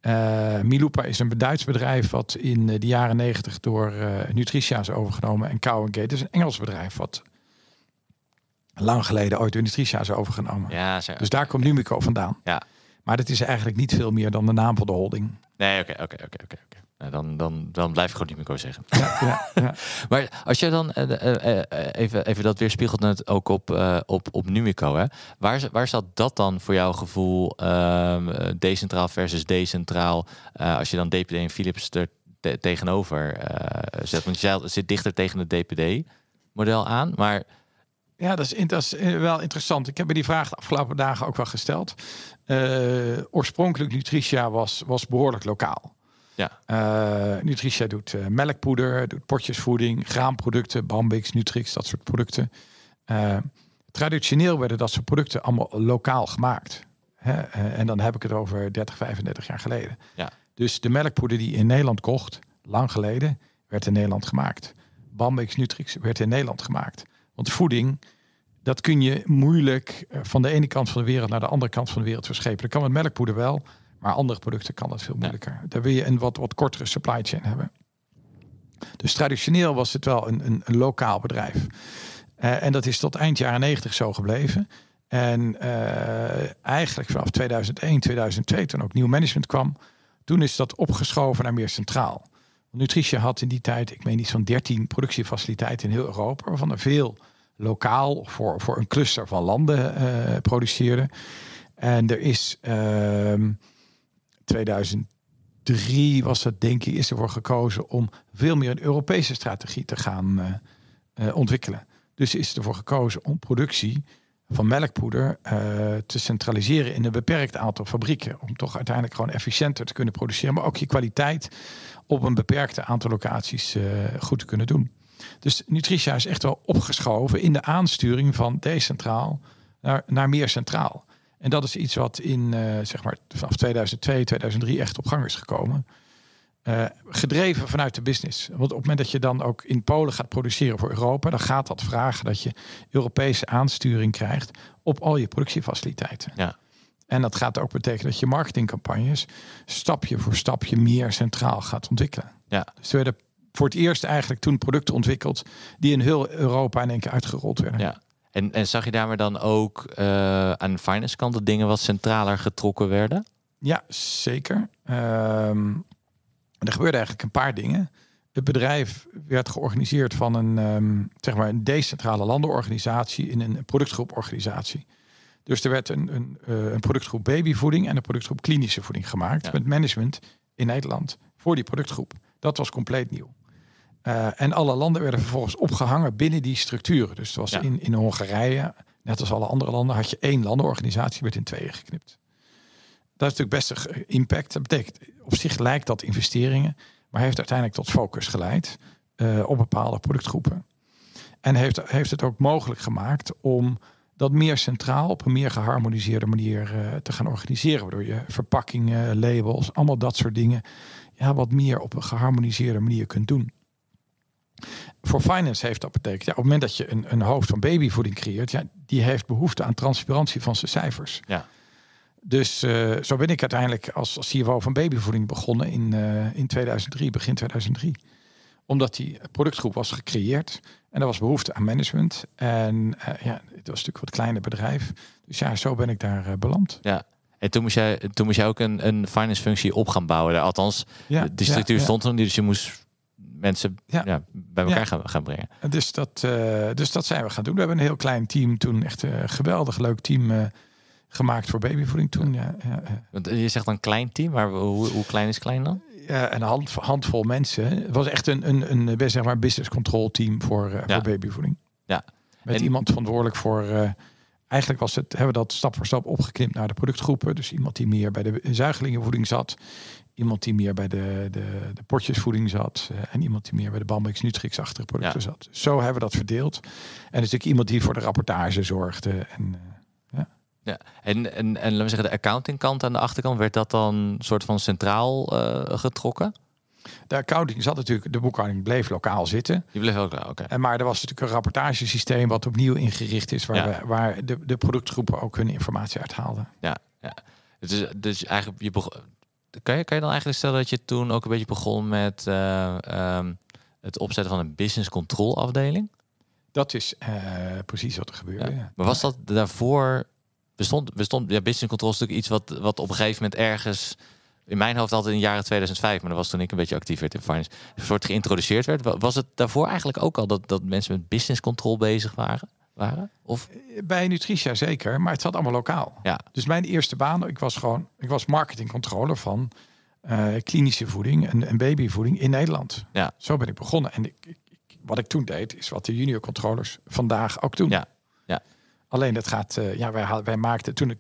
Speaker 3: Uh, Milupa is een Duits bedrijf wat in de jaren negentig door uh, Nutricia is overgenomen. En Cow Gate is een Engels bedrijf wat lang geleden ooit door Nutricia is overgenomen.
Speaker 2: Ja, zo,
Speaker 3: dus daar komt Numico vandaan.
Speaker 2: Ja.
Speaker 3: Maar dat is eigenlijk niet veel meer dan de naam van de holding.
Speaker 2: Nee, oké, oké, oké, oké. Nou, dan, dan, dan blijf ik gewoon Numico zeggen.
Speaker 3: Ja, ja, ja.
Speaker 2: maar als je dan uh, uh, uh, even, even dat weerspiegelt net ook op, op, op Numico. Hè? Waar, waar zat dat dan voor jouw gevoel ehm, decentraal versus decentraal? als je dan DPD en Philips er te tegenover zet. Want je zit dichter tegen het DPD-model aan. Maar
Speaker 3: ja, dat is, dat is, wel interessant. Ik heb me die vraag de afgelopen dagen ook wel gesteld. oorspronkelijk Nutritia was, was behoorlijk lokaal.
Speaker 2: Ja.
Speaker 3: Uh, Nutricia doet uh, melkpoeder, doet potjesvoeding, graanproducten, Bambix, Nutrix, dat soort producten. Uh, traditioneel werden dat soort producten allemaal lokaal gemaakt. Hè? en dan heb ik het over 30, 35 jaar geleden.
Speaker 2: Ja.
Speaker 3: Dus de melkpoeder die in Nederland kocht, lang geleden, werd in Nederland gemaakt. Bambix, Nutrix werd in Nederland gemaakt. Want voeding, dat kun je moeilijk van de ene kant van de wereld naar de andere kant van de wereld verschepen. Dat kan met melkpoeder wel, maar andere producten kan dat veel moeilijker. Ja. Daar wil je een wat, wat kortere supply chain hebben. Dus traditioneel was het wel een, een, een lokaal bedrijf. Uh, en dat is tot eind jaren 90 zo gebleven. En uh, eigenlijk vanaf 2001, 2002, toen ook nieuw management kwam, toen is dat opgeschoven naar meer centraal. Nutritia had in die tijd, ik meen iets van 13 productiefaciliteiten in heel Europa, waarvan er veel lokaal voor, voor een cluster van landen uh, produceerden. En er is. Uh, 2003 was dat denk ik, is ervoor gekozen om veel meer een Europese strategie te gaan uh, uh, ontwikkelen. Dus is ervoor gekozen om productie van melkpoeder uh, te centraliseren in een beperkt aantal fabrieken. Om toch uiteindelijk gewoon efficiënter te kunnen produceren, maar ook je kwaliteit op een beperkt aantal locaties goed te kunnen doen. Dus Nutritia is echt wel opgeschoven in de aansturing van decentraal naar meer centraal. En dat is iets wat in uh, zeg maar vanaf 2002, 2003 echt op gang is gekomen. Uh, gedreven vanuit de business. Want op het moment dat je dan ook in Polen gaat produceren voor Europa, dan gaat dat vragen dat je Europese aansturing krijgt op al je productiefaciliteiten.
Speaker 2: Ja.
Speaker 3: En dat gaat ook betekenen dat je marketingcampagnes stapje voor stapje meer centraal gaat ontwikkelen.
Speaker 2: Ja.
Speaker 3: Dus er werden voor het eerst eigenlijk toen producten ontwikkeld die in heel Europa in één keer uitgerold werden.
Speaker 2: Ja. En, en zag je daar maar dan ook uh, aan de finance kant de dingen wat centraler getrokken werden?
Speaker 3: Ja, zeker. Um, er gebeurde eigenlijk een paar dingen. Het bedrijf werd georganiseerd van een, um, zeg maar een decentrale landenorganisatie in een productgroeporganisatie. Dus er werd een, een, uh, een productgroep babyvoeding en een productgroep klinische voeding gemaakt. Ja. Met management in Nederland voor die productgroep. Dat was compleet nieuw. Uh, en alle landen werden vervolgens opgehangen binnen die structuren. Dus het was in, in Hongarije, net als alle andere landen, had je één landenorganisatie, werd in tweeën geknipt. Dat is natuurlijk best een impact. Dat betekent, op zich lijkt dat investeringen, maar heeft uiteindelijk tot focus geleid uh, op bepaalde productgroepen. En heeft, heeft het ook mogelijk gemaakt om dat meer centraal op een meer geharmoniseerde manier uh, te gaan organiseren. Waardoor je verpakkingen, labels, allemaal dat soort dingen ja, wat meer op een geharmoniseerde manier kunt doen. Voor finance heeft dat betekend, ja, op het moment dat je een, een hoofd van babyvoeding creëert, ja, die heeft behoefte aan transparantie van zijn cijfers.
Speaker 2: Ja.
Speaker 3: Dus uh, zo ben ik uiteindelijk als, als CFO van babyvoeding begonnen in, uh, in 2003, begin 2003. Omdat die productgroep was gecreëerd en er was behoefte aan management. En uh, ja, het was natuurlijk wat kleiner bedrijf. Dus ja, zo ben ik daar beland.
Speaker 2: Ja, en toen moest jij, toen moest jij ook een, een finance functie op gaan bouwen. Althans, ja, de structuur ja, stond er niet, dus je moest mensen ja. bij elkaar gaan, gaan brengen.
Speaker 3: Dus dat, uh, dus dat zijn we gaan doen. We hebben een heel klein team toen, echt een geweldig leuk team uh, gemaakt voor babyvoeding toen. Ja.
Speaker 2: Want je zegt dan klein team, maar hoe, hoe klein is klein dan?
Speaker 3: Ja, een hand, handvol mensen. Het was echt een, een, een, een zeg maar business control team voor, uh, voor babyvoeding.
Speaker 2: Ja.
Speaker 3: Met en... iemand verantwoordelijk voor Eigenlijk was het, hebben we dat stap voor stap opgeknipt naar de productgroepen. Dus iemand die meer bij de zuigelingenvoeding zat. Iemand die meer bij de, de, de potjesvoeding zat. Uh, en iemand die meer bij de Bambix Nutrix-achtige producten zat. Zo hebben we dat verdeeld. En is natuurlijk iemand die voor de rapportage zorgde. En, uh, ja.
Speaker 2: Ja, en, en, en laten we zeggen, de accountingkant aan de achterkant, werd dat dan soort van centraal uh, getrokken?
Speaker 3: De accounting zat natuurlijk, de boekhouding bleef lokaal zitten.
Speaker 2: Die bleef ook oké.
Speaker 3: En maar er was natuurlijk een rapportagesysteem wat opnieuw ingericht is, waar, ja. we, waar de, de productgroepen ook hun informatie uithaalden.
Speaker 2: Ja, ja. Dus, dus eigenlijk, je kan, je, kan je dan eigenlijk stellen dat je toen ook een beetje begon met uh, um, het opzetten van een business control afdeling?
Speaker 3: Dat is uh, precies wat er gebeurde. Ja.
Speaker 2: Ja. Maar was dat daarvoor bestond, bestond ja, business control is natuurlijk iets wat, wat op een gegeven moment ergens in mijn hoofd altijd in de jaren 2005, maar dat was toen ik een beetje actief werd in finance, een soort geïntroduceerd werd. Was het daarvoor eigenlijk ook al dat, dat mensen met business control bezig waren? Waren? Of?
Speaker 3: Bij Nutritia zeker, maar het zat allemaal lokaal.
Speaker 2: Ja.
Speaker 3: Dus mijn eerste baan, ik was gewoon, ik was marketingcontroller van uh, klinische voeding en, en, babyvoeding in Nederland.
Speaker 2: Ja.
Speaker 3: Zo ben ik begonnen. En ik, ik, wat ik toen deed, is wat de junior controllers vandaag ook doen.
Speaker 2: Ja. Ja.
Speaker 3: Alleen dat gaat, uh, ja, wij, wij maakten toen ik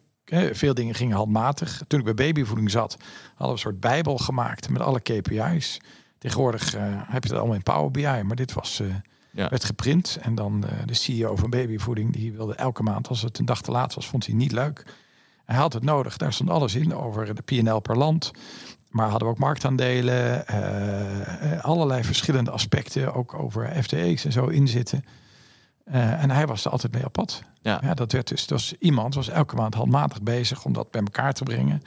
Speaker 3: veel dingen gingen handmatig. Toen ik bij babyvoeding zat, hadden we een soort bijbel gemaakt met alle KPI's. Tegenwoordig uh, heb je het allemaal in Power BI, maar dit was, uh, ja. werd geprint. En dan uh, de CEO van babyvoeding, die wilde elke maand, als het een dag te laat was, vond hij niet leuk. Hij had het nodig, daar stond alles in over de PNL per land. Maar hadden we ook marktaandelen, allerlei verschillende aspecten, ook over FTE's en zo in zitten. Uh, en hij was er altijd mee op pad.
Speaker 2: Ja.
Speaker 3: ja dat werd dus, dus iemand was elke maand handmatig bezig om dat bij elkaar te brengen,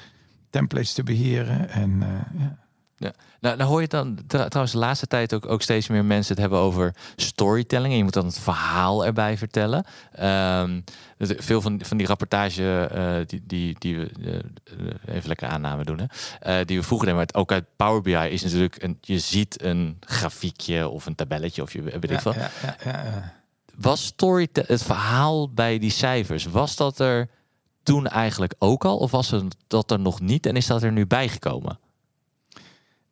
Speaker 3: templates te beheren. En, uh, ja.
Speaker 2: Ja. Nou, dan hoor je dan trouwens de laatste tijd ook, ook steeds meer mensen het hebben over storytelling. En je moet dan het verhaal erbij vertellen. Um, veel van, van die rapportage uh, die, die, die we uh, even lekker aanname doen, hè, uh, die we vroeger deden, maar ook uit Power BI is natuurlijk een, je ziet een grafiekje of een tabelletje of je weet ik
Speaker 3: ja, ja,
Speaker 2: was story het verhaal bij die cijfers, was dat er toen eigenlijk ook al? Of was het dat er nog niet en is dat er nu bijgekomen?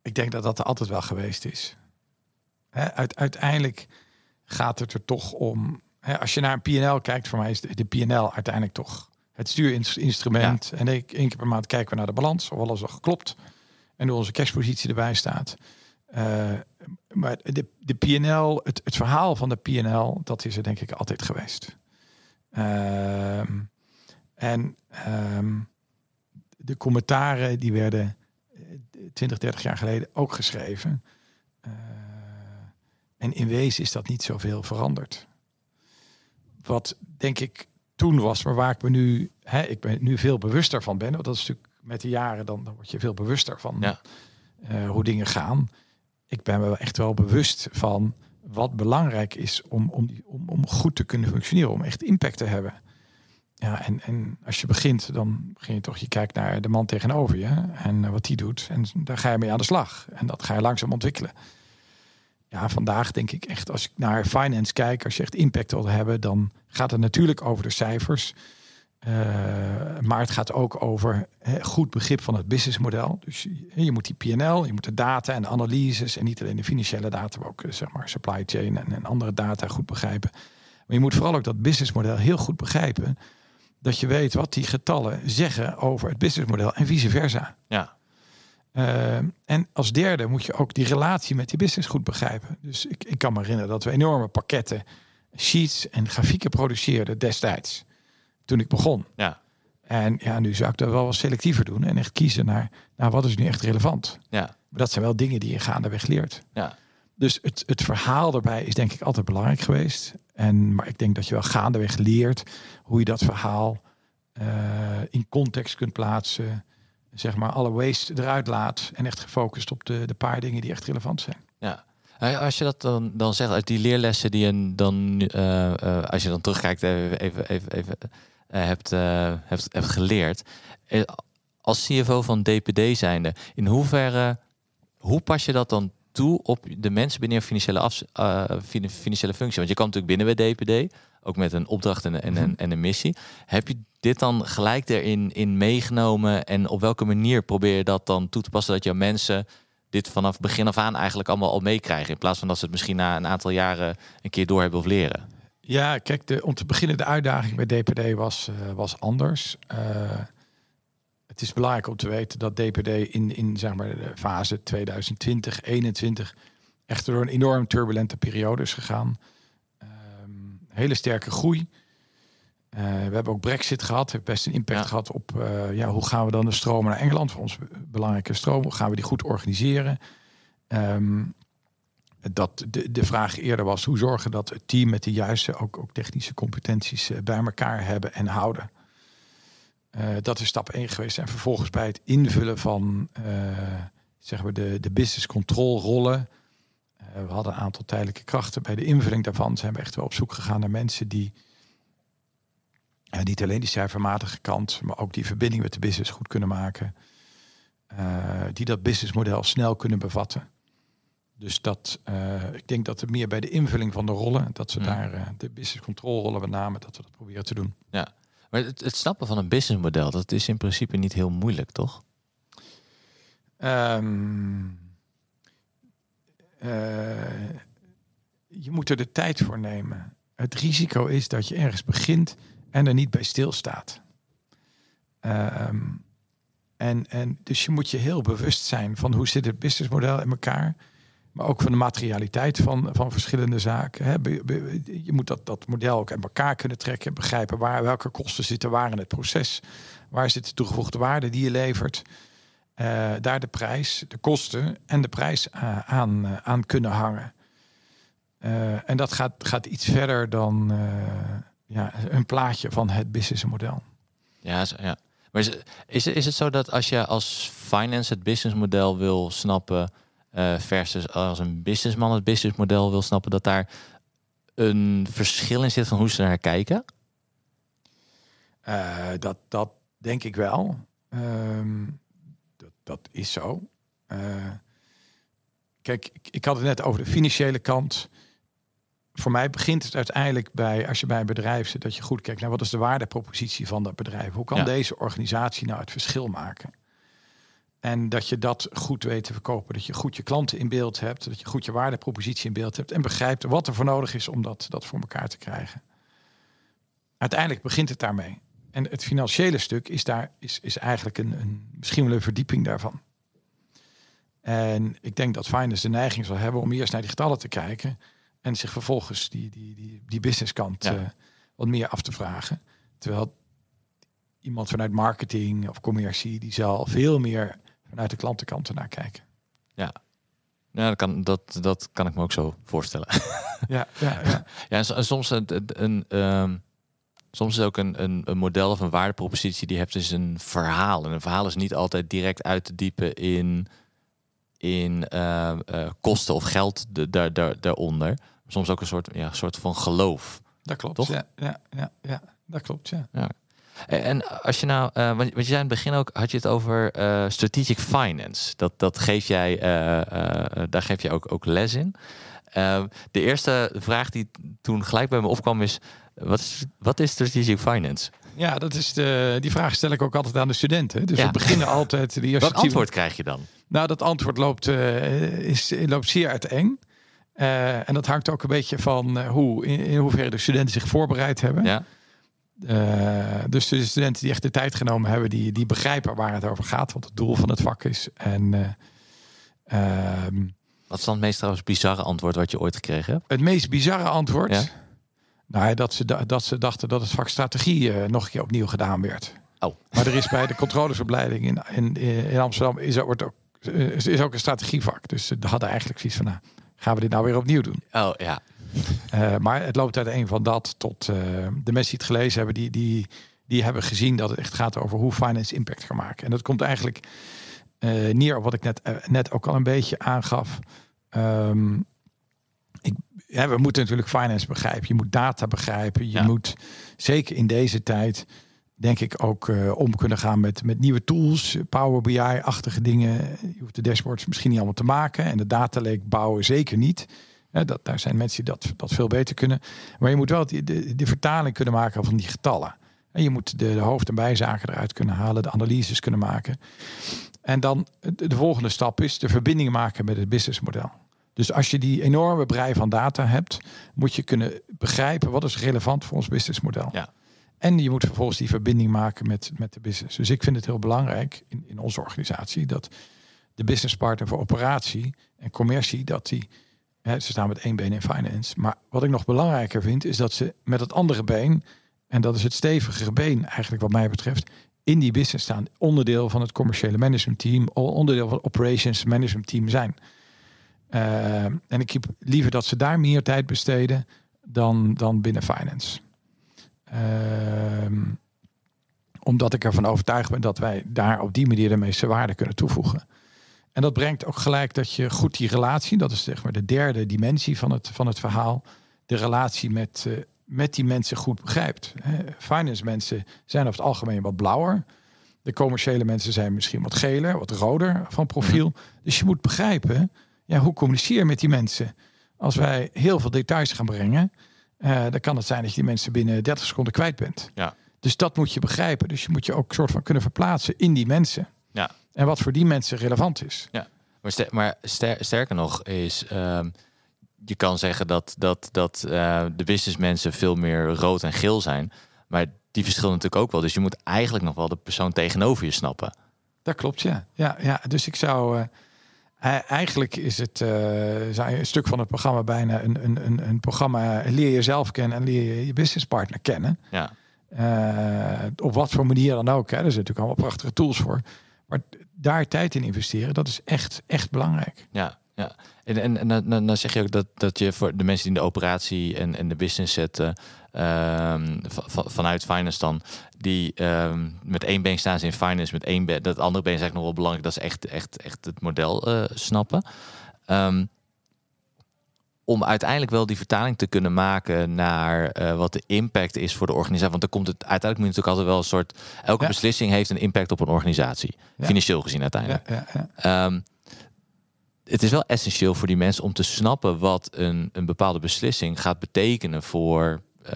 Speaker 3: Ik denk dat dat er altijd wel geweest is. He, uiteindelijk gaat het er toch om. He, als je naar een PNL kijkt, voor mij is de, de PNL uiteindelijk toch het stuurinstrument. Ja. En één keer per maand kijken we naar de balans, of alles al geklopt. En hoe onze cashpositie erbij staat. Uh, maar de, de PNL, het, het verhaal van de PNL, dat is er denk ik altijd geweest. Uh, en um, de commentaren die werden 20, 30 jaar geleden ook geschreven. Uh, en in wezen is dat niet zoveel veranderd. Wat denk ik toen was, maar waar ik me nu, hè, ik ben nu veel bewuster van ben. Want dat is natuurlijk met de jaren, dan, dan word je veel bewuster van
Speaker 2: ja.
Speaker 3: uh, hoe dingen gaan ik ben me echt wel bewust van wat belangrijk is om, om, die, om, om goed te kunnen functioneren, om echt impact te hebben. Ja, en, en als je begint, dan begin je toch, je kijkt naar de man tegenover je en uh, wat die doet. En daar ga je mee aan de slag. En dat ga je langzaam ontwikkelen. Ja, vandaag denk ik echt, als ik naar finance kijk, als je echt impact wil hebben, dan gaat het natuurlijk over de cijfers. maar het gaat ook over goed begrip van het businessmodel. Dus je, moet die PNL, je moet de data en de analyses en niet alleen de financiële data, maar ook zeg maar supply chain en andere data goed begrijpen. Maar je moet vooral ook dat businessmodel heel goed begrijpen. Dat je weet wat die getallen zeggen over het businessmodel en vice versa.
Speaker 2: Ja.
Speaker 3: Uh, en als derde moet je ook die relatie met die business goed begrijpen. Dus ik, ik kan me herinneren dat we enorme pakketten, sheets en grafieken produceerden destijds. Toen ik begon.
Speaker 2: Ja.
Speaker 3: En ja, nu zou ik dat wel wat selectiever doen en echt kiezen naar, naar wat is nu echt relevant.
Speaker 2: Ja.
Speaker 3: Maar dat zijn wel dingen die je gaandeweg leert.
Speaker 2: Ja.
Speaker 3: Dus het, het verhaal erbij is denk ik altijd belangrijk geweest. En, maar ik denk dat je wel gaandeweg leert hoe je dat verhaal uh, in context kunt plaatsen. Zeg maar alle waste eruit laat. En echt gefocust op de, de paar dingen die echt relevant zijn.
Speaker 2: Ja. Als je dat dan, dan zegt, uit die leerlessen die je dan, uh, als je dan terugkijkt, even, even, even, hebt, hebt, hebt geleerd. Als CFO van DPD zijnde, in hoeverre, hoe pas je dat dan toe op de mensen binnen financiële, af, financiële functie? Want je kan natuurlijk binnen bij DPD, ook met een opdracht en, en, en, en een missie. Heb je dit dan gelijk erin in meegenomen? En op welke manier probeer je dat dan toe te passen dat jouw mensen dit vanaf begin af aan eigenlijk allemaal al meekrijgen? In plaats van dat ze het misschien na een aantal jaren een keer door hebben of leren.
Speaker 3: Ja, kijk, de, om te beginnen, de uitdaging bij DPD was, uh, was anders. Uh, het is belangrijk om te weten dat DPD in, in zeg maar, de fase 2020, 2021 echt door een enorm turbulente periode is gegaan. Hele sterke groei. Uh, we hebben ook Brexit gehad, heeft best een impact ja. gehad op uh, ja, hoe gaan we dan de stromen naar Engeland, voor ons belangrijke stroom, hoe gaan we die goed organiseren. Um, dat de, de vraag eerder was hoe zorgen dat het team met de juiste ook, ook technische competenties uh, bij elkaar hebben en houden. Dat is stap 1 geweest. En vervolgens bij het invullen van zeggen we de, de business control rollen. Uh, we hadden een aantal tijdelijke krachten. Bij de invulling daarvan zijn we echt wel op zoek gegaan naar mensen die niet alleen die cijfermatige kant, maar ook die verbinding met de business goed kunnen maken. die dat businessmodel snel kunnen bevatten. Dus dat, ik denk dat het meer bij de invulling van de rollen, dat ze mm. daar de business control rollen met name, dat we dat proberen te doen.
Speaker 2: Ja, maar het, het, snappen van een businessmodel, dat is in principe niet heel moeilijk, toch?
Speaker 3: Um, uh, je moet er de tijd voor nemen. Het risico is dat je ergens begint en er niet bij stilstaat. Um, en, en dus je moet je heel bewust zijn van hoe zit het businessmodel in elkaar maar ook van de materialiteit van, van verschillende zaken. Je moet dat, dat model ook in elkaar kunnen trekken, begrijpen waar, welke kosten zitten waar in het proces. Waar zit de toegevoegde waarde die je levert. Uh, daar de prijs, de kosten en de prijs uh, aan, uh, aan kunnen hangen. en dat gaat, gaat iets verder dan ja, een plaatje van het businessmodel.
Speaker 2: Ja, ja. maar is, is, is het zo dat als je als finance het businessmodel wil snappen versus als een businessman het businessmodel wil snappen, dat daar een verschil in zit van hoe ze naar kijken?
Speaker 3: Dat, dat denk ik wel. Um, dat, is zo. Uh, kijk, ik, ik, had het net over de financiële kant. Voor mij begint het uiteindelijk bij, als je bij een bedrijf zit, dat je goed kijkt naar wat is de waardepropositie van dat bedrijf. Hoe kan ja. deze organisatie nou het verschil maken? En dat je dat goed weet te verkopen. Dat je goed je klanten in beeld hebt. Dat je goed je waardepropositie in beeld hebt. En begrijpt wat er voor nodig is om dat, dat voor elkaar te krijgen. Uiteindelijk begint het daarmee. En het financiële stuk is, daar, is, is eigenlijk een, een, misschien wel een verdieping daarvan. En ik denk dat finance de neiging zal hebben om eerst naar die getallen te kijken. En zich vervolgens die, die, die, die businesskant ja. uh, wat meer af te vragen. Terwijl iemand vanuit marketing of commercie, die zal veel meer vanuit de klantenkant ernaar kijken.
Speaker 2: Ja. Ja, dat kan, dat, dat kan ik me ook zo voorstellen.
Speaker 3: Ja, ja, ja.
Speaker 2: ja en soms een, een, um, soms is ook een, een, een model of een waardepropositie die hebt dus een verhaal. En een verhaal is niet altijd direct uit te diepen in, in uh, uh, kosten of geld de, daar, daar, daaronder. Soms ook een soort, ja, soort van geloof.
Speaker 3: Dat klopt.
Speaker 2: Toch?
Speaker 3: Ja, ja, ja, ja, dat klopt. Ja.
Speaker 2: ja. En als je nou, uh, want je zei in het begin ook, had je het over uh, strategic finance. Dat, dat geef jij, uh, daar geef je ook, ook les in. de eerste vraag die toen gelijk bij me opkwam is, wat is, wat is strategic finance?
Speaker 3: Ja, dat is de, die vraag stel ik ook altijd aan de studenten. Dus
Speaker 2: Ja.
Speaker 3: we beginnen altijd de eerste
Speaker 2: Wat antwoord krijg je dan?
Speaker 3: Nou, dat antwoord loopt, eh, is, loopt zeer uiteen. Eh en dat hangt ook een beetje van eh, hoe, in, in hoeverre de studenten zich voorbereid hebben.
Speaker 2: Ja?
Speaker 3: Dus de studenten die echt de tijd genomen hebben, die, die begrijpen waar het over gaat, wat het doel van het vak is. En eh, ehm,
Speaker 2: Wat is dan het meest trouwens bizarre antwoord wat je ooit gekregen hebt?
Speaker 3: het meest bizarre antwoord,
Speaker 2: Ja.
Speaker 3: Nou, ja, dat, ze, da- dat ze dachten dat het vak strategie eh, nog een keer opnieuw gedaan werd.
Speaker 2: Oh.
Speaker 3: Maar er is bij de controlesopleiding in, in, in Amsterdam is er, wordt ook, eh, is ook een strategievak. Dus ze hadden eigenlijk zoiets van, nou, gaan we dit nou weer opnieuw doen?
Speaker 2: Oh ja.
Speaker 3: Eh, maar het loopt uit een van dat tot de mensen die het gelezen hebben, die, die, die hebben gezien dat het echt gaat over hoe finance impact kan maken. En dat komt eigenlijk neer op wat ik net, net ook al een beetje aangaf. Ehm, ja, we moeten natuurlijk finance begrijpen. Je moet data begrijpen. Je
Speaker 2: Ja.
Speaker 3: moet zeker in deze tijd, denk ik, ook eh, om kunnen gaan met, met nieuwe tools, Power BI-achtige dingen. Je hoeft de dashboards misschien niet allemaal te maken en de data lake bouwen zeker niet. Hè, dat, daar zijn mensen die dat, dat veel beter kunnen. Maar je moet wel die, de, de vertaling kunnen maken van die getallen. En je moet de, de hoofd- en bijzaken eruit kunnen halen, de analyses kunnen maken. En dan de, de volgende stap is de verbinding maken met het businessmodel. Dus als je die enorme brei van data hebt, moet je kunnen begrijpen wat is relevant voor ons businessmodel.
Speaker 2: Ja.
Speaker 3: En je moet vervolgens die verbinding maken met, met de business. Dus ik vind het heel belangrijk in, in onze organisatie dat de businesspartner voor operatie en commercie, dat die, hè, ze staan met één been in finance. Maar wat ik nog belangrijker vind, is dat ze met het andere been, en dat is het stevigere been eigenlijk wat mij betreft, in die business staan. Onderdeel van het commerciële management team, onderdeel van het operations management team zijn. Uh, en ik heb liever dat ze daar meer tijd besteden dan, dan binnen finance. Uh, omdat ik ervan overtuigd ben dat wij daar op die manier de meeste waarde kunnen toevoegen. En dat brengt ook gelijk dat je goed die relatie, dat is zeg maar de derde dimensie van het, van het verhaal, de relatie met, uh, met die mensen goed begrijpt. Finance mensen zijn over het algemeen wat blauwer. De commerciële mensen zijn misschien wat geler, wat roder van profiel. -hmm. Dus je moet begrijpen, ja, hoe communiceer je met die mensen? Als wij heel veel details gaan brengen, uh, dan kan het zijn dat je die mensen binnen 30 seconden kwijt bent.
Speaker 2: Ja.
Speaker 3: Dus dat moet je begrijpen. Dus je moet je ook soort van kunnen verplaatsen in die mensen.
Speaker 2: Ja.
Speaker 3: En wat voor die mensen relevant is.
Speaker 2: Ja. Maar, ster maar ster sterker nog is, uh, je kan zeggen dat, dat, dat uh, de businessmensen veel meer rood en geel zijn. Maar die verschillen natuurlijk ook wel. Dus je moet eigenlijk nog wel de persoon tegenover je snappen.
Speaker 3: Dat klopt, ja. Ja, ja. Dus ik zou... Eigenlijk is het uh, een stuk van het programma bijna een, een, een, een programma leer jezelf kennen en leer je je businesspartner kennen.
Speaker 2: Ja.
Speaker 3: Uh, op wat voor manier dan ook. Hè. Er zijn natuurlijk allemaal prachtige tools voor. Maar daar tijd in investeren, dat is echt, echt belangrijk.
Speaker 2: Ja, ja. En, en, en dan, dan zeg je ook dat, dat je voor de mensen die in de operatie en, en de business zetten, um, van, vanuit finance dan, die um, met één been staan ze in finance, met één been, dat andere been is eigenlijk nog wel belangrijk, dat is echt, echt, echt het model uh, snappen. Um, om uiteindelijk wel die vertaling te kunnen maken naar uh, wat de impact is voor de organisatie. Want dan komt het uiteindelijk moet natuurlijk altijd wel een soort. Elke ja. beslissing heeft een impact op een organisatie. Ja. Financieel gezien uiteindelijk.
Speaker 3: Ja,
Speaker 2: het is wel essentieel voor die mensen om te snappen wat een, een bepaalde beslissing gaat betekenen voor uh,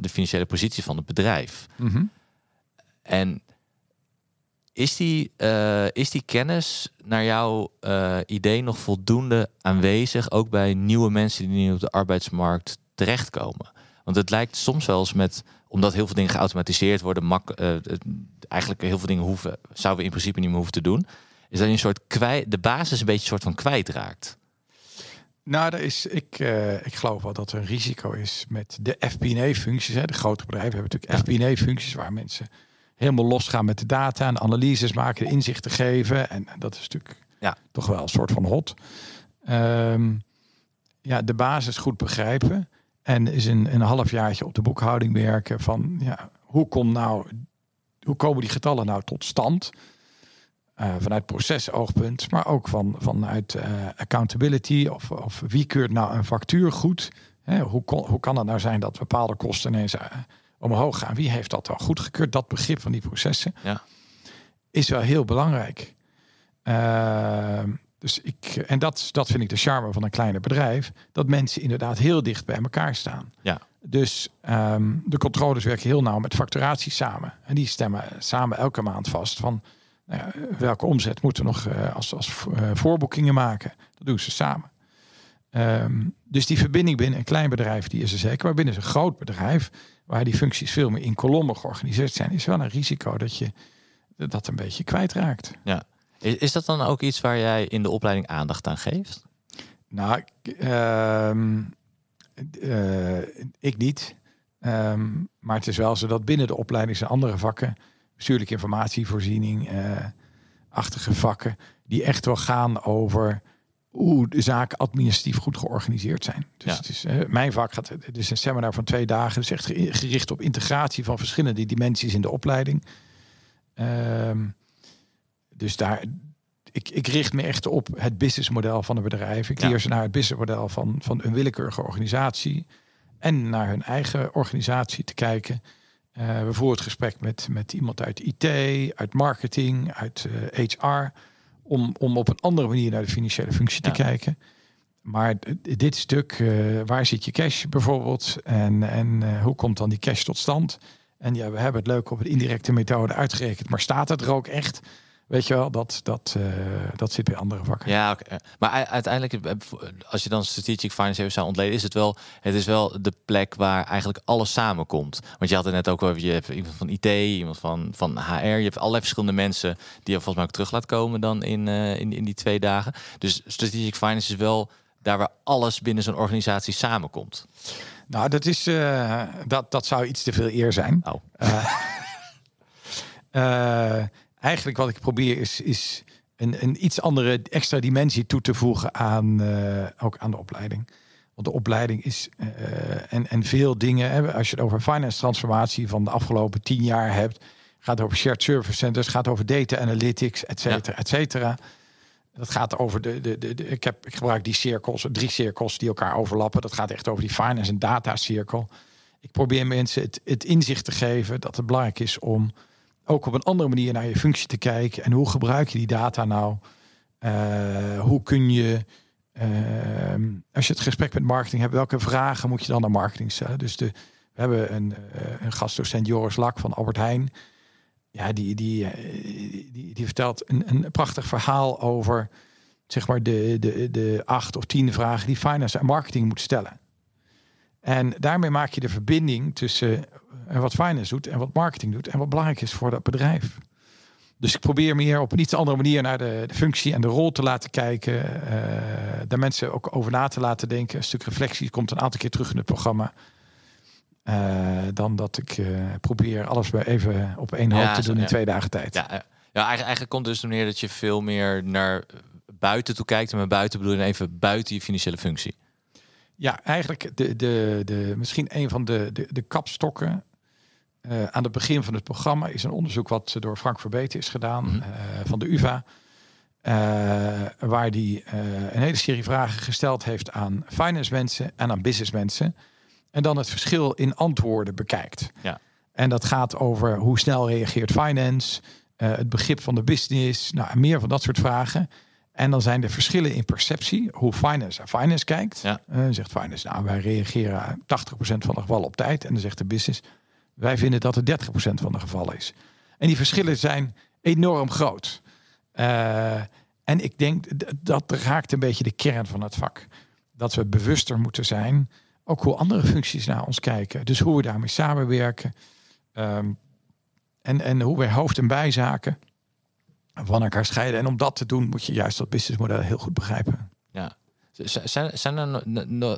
Speaker 2: de financiële positie van het bedrijf.
Speaker 3: Mm -hmm.
Speaker 2: En is die, uh, is die kennis naar jouw uh, idee nog voldoende aanwezig, ook bij nieuwe mensen die nu op de arbeidsmarkt terechtkomen? Want het lijkt soms wel eens met, omdat heel veel dingen geautomatiseerd worden, mak, eigenlijk heel veel dingen hoeven, zouden we in principe niet meer hoeven te doen, is dat je een soort kwijt, de basis een beetje een soort van kwijtraakt.
Speaker 3: Nou, daar is, ik, uh, ik geloof wel dat er een risico is met de FP&A-functies. De grote bedrijven hebben natuurlijk ja. FP&A-functies waar mensen helemaal losgaan met de data en analyses maken, inzichten geven. En dat is natuurlijk
Speaker 2: ja.
Speaker 3: toch wel een soort van hot. Um, ja, de basis goed begrijpen. En is een, een halfjaartje op de boekhouding werken van ja, hoe, komt nou, hoe komen die getallen nou tot stand? Uh, vanuit procesoogpunt, maar ook van, vanuit uh, accountability of, of wie keurt nou een factuur goed? Hè, hoe, kon, hoe kan het nou zijn dat bepaalde kosten ineens uh, omhoog gaan. Wie heeft dat dan goedgekeurd? Dat begrip van die processen
Speaker 2: ja.
Speaker 3: is wel heel belangrijk. Uh, dus ik, en dat, dat vind ik de charme van een kleiner bedrijf. Dat mensen inderdaad heel dicht bij elkaar staan.
Speaker 2: Ja.
Speaker 3: Dus ehm, de controles werken heel nauw met facturatie samen. En die stemmen samen elke maand vast van nou ja, welke omzet moeten we nog uh, als, als uh, voorboekingen maken. Dat doen ze samen. Um, dus die verbinding binnen een klein bedrijf, die is er zeker. Maar binnen een groot bedrijf, waar die functies veel meer in kolommen georganiseerd zijn, is wel een risico dat je dat een beetje kwijtraakt.
Speaker 2: Ja. Is, is dat dan ook iets waar jij in de opleiding aandacht aan geeft?
Speaker 3: Nou, uh, uh, ik niet. Um, maar het is wel zo dat binnen de opleiding zijn andere vakken, bestuurlijke informatievoorziening, uh, achtige vakken, die echt wel gaan over hoe de zaken administratief goed georganiseerd zijn. Dus ja. het is, uh, mijn vak gaat, het is een seminar van twee dagen, dus echt gericht op integratie van verschillende dimensies in de opleiding. Um, dus daar, ik, ik richt me echt op het businessmodel van een bedrijf. Ik leer ze naar het businessmodel van, van een willekeurige organisatie. En naar hun eigen organisatie te kijken. Uh, we voeren het gesprek met, met iemand uit IT, uit marketing, uit uh, HR. Om, om op een andere manier naar de financiële functie te kijken. Maar dit stuk, uh, waar zit je cash bijvoorbeeld? En, en hoe komt dan die cash tot stand? En ja, we hebben het leuk op een indirecte methode uitgerekend. Maar staat het er ook echt? Weet je wel, dat, dat, uh, dat zit bij andere vakken.
Speaker 2: Ja, okay. maar uiteindelijk, eh, als je dan strategic finance even zou ontleden, is het wel, het is wel de plek waar eigenlijk alles samenkomt. Want je had het net ook over, je hebt iemand van IT, iemand van, van HR, je hebt allerlei verschillende mensen die je volgens mij ook terug laat komen dan in, uh, in, in die twee dagen. Dus strategic finance is wel daar waar alles binnen zo'n organisatie samenkomt.
Speaker 3: Nou, dat is uh, dat, dat zou iets te veel eer zijn.
Speaker 2: Oh.
Speaker 3: Uh, eigenlijk wat ik probeer is, is een, een iets andere extra dimensie toe te voegen aan uh, ook aan de opleiding. Want de opleiding is uh, en, en veel dingen. Hè, als je het over finance transformatie van de afgelopen tien jaar hebt, gaat over shared service centers, gaat over data analytics, et cetera, ja. et cetera. Dat gaat over de, de, de, de, ik, heb, ik gebruik die cirkels, drie cirkels die elkaar overlappen. Dat gaat echt over die finance en data cirkel. Ik probeer mensen het, het inzicht te geven dat het belangrijk is om ook op een andere manier naar je functie te kijken. En hoe gebruik je die data nou? Uh, hoe kun je, uh, als je het gesprek met marketing hebt, welke vragen moet je dan naar marketing stellen? Dus de, we hebben een, uh, een gastdocent Joris Lak van Albert Heijn. Ja, die, die, die, die vertelt een, een prachtig verhaal over zeg maar de, de, de acht of tien vragen die finance en marketing moet stellen. En daarmee maak je de verbinding tussen en wat finance doet en wat marketing doet en wat belangrijk is voor dat bedrijf. Dus ik probeer meer op een iets andere manier naar de, de functie en de rol te laten kijken. Uh, daar mensen ook over na te laten denken. Een stuk reflectie komt een aantal keer terug in het programma. Uh, dan dat ik uh, probeer alles bij even op één hoop ja, te doen ja. in twee dagen tijd.
Speaker 2: Ja, ja. eigenlijk, eigenlijk komt dus neer dat je veel meer naar buiten toe kijkt. En met buiten bedoel je even buiten je financiële functie.
Speaker 3: Ja, eigenlijk de, de, de, misschien een van de, de, de kapstokken uh, aan het begin van het programma is een onderzoek wat door Frank Verbeten is gedaan mm -hmm. uh, van de UvA. Uh, waar die een hele serie vragen gesteld heeft aan finance mensen en aan business mensen. En dan het verschil in antwoorden bekijkt.
Speaker 2: Ja.
Speaker 3: En dat gaat over hoe snel reageert finance, het begrip van de business, nou, meer van dat soort vragen. En dan zijn er verschillen in perceptie, hoe finance naar finance kijkt.
Speaker 2: Ja.
Speaker 3: zegt finance, nou wij reageren 80% van de gevallen op tijd. En dan zegt de business, wij vinden dat het 30% van de gevallen is. En die verschillen zijn enorm groot. Uh, en ik denk dat raakt een beetje de kern van het vak. Dat we bewuster moeten zijn, ook hoe andere functies naar ons kijken. Dus hoe we daarmee samenwerken. Um, en, en hoe wij hoofd- en bijzaken van elkaar scheiden. En om dat te doen moet je juist dat businessmodel heel goed begrijpen.
Speaker 2: Ja, zijn, zijn er, no, no,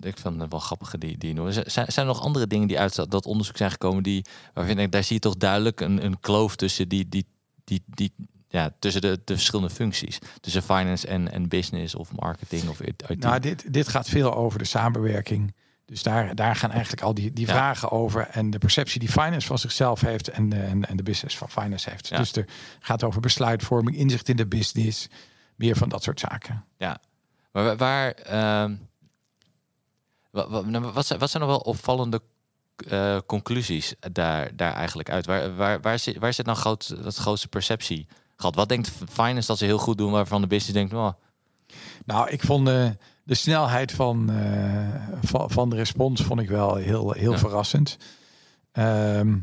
Speaker 2: ik vind het wel grappige die, die noemen. Zijn, zijn er nog andere dingen die uit dat onderzoek zijn gekomen die, waarvan ik, daar zie je toch duidelijk een, een kloof tussen die, die, die, die, ja, tussen de, de verschillende functies. Tussen finance en, en business of marketing of IT.
Speaker 3: Nou, dit, dit gaat veel over de samenwerking. Dus daar, daar gaan eigenlijk al die, die ja. vragen over. En de perceptie die finance van zichzelf heeft en de, en, en de business van finance heeft. Ja. Dus er gaat over besluitvorming, inzicht in de business. Meer van dat soort zaken.
Speaker 2: Ja, maar waar, uh, wat, wat, wat, zijn, wat zijn nog wel opvallende uh, conclusies daar, daar eigenlijk uit? Waar, waar, waar, zit, waar zit nou groot, dat grootste perceptie? Gehad? Wat denkt finance dat ze heel goed doen, waarvan de business denkt, oh.
Speaker 3: Nou, ik vond uh, de snelheid van, uh, van, van, de respons vond ik wel heel, heel verrassend. Ehm,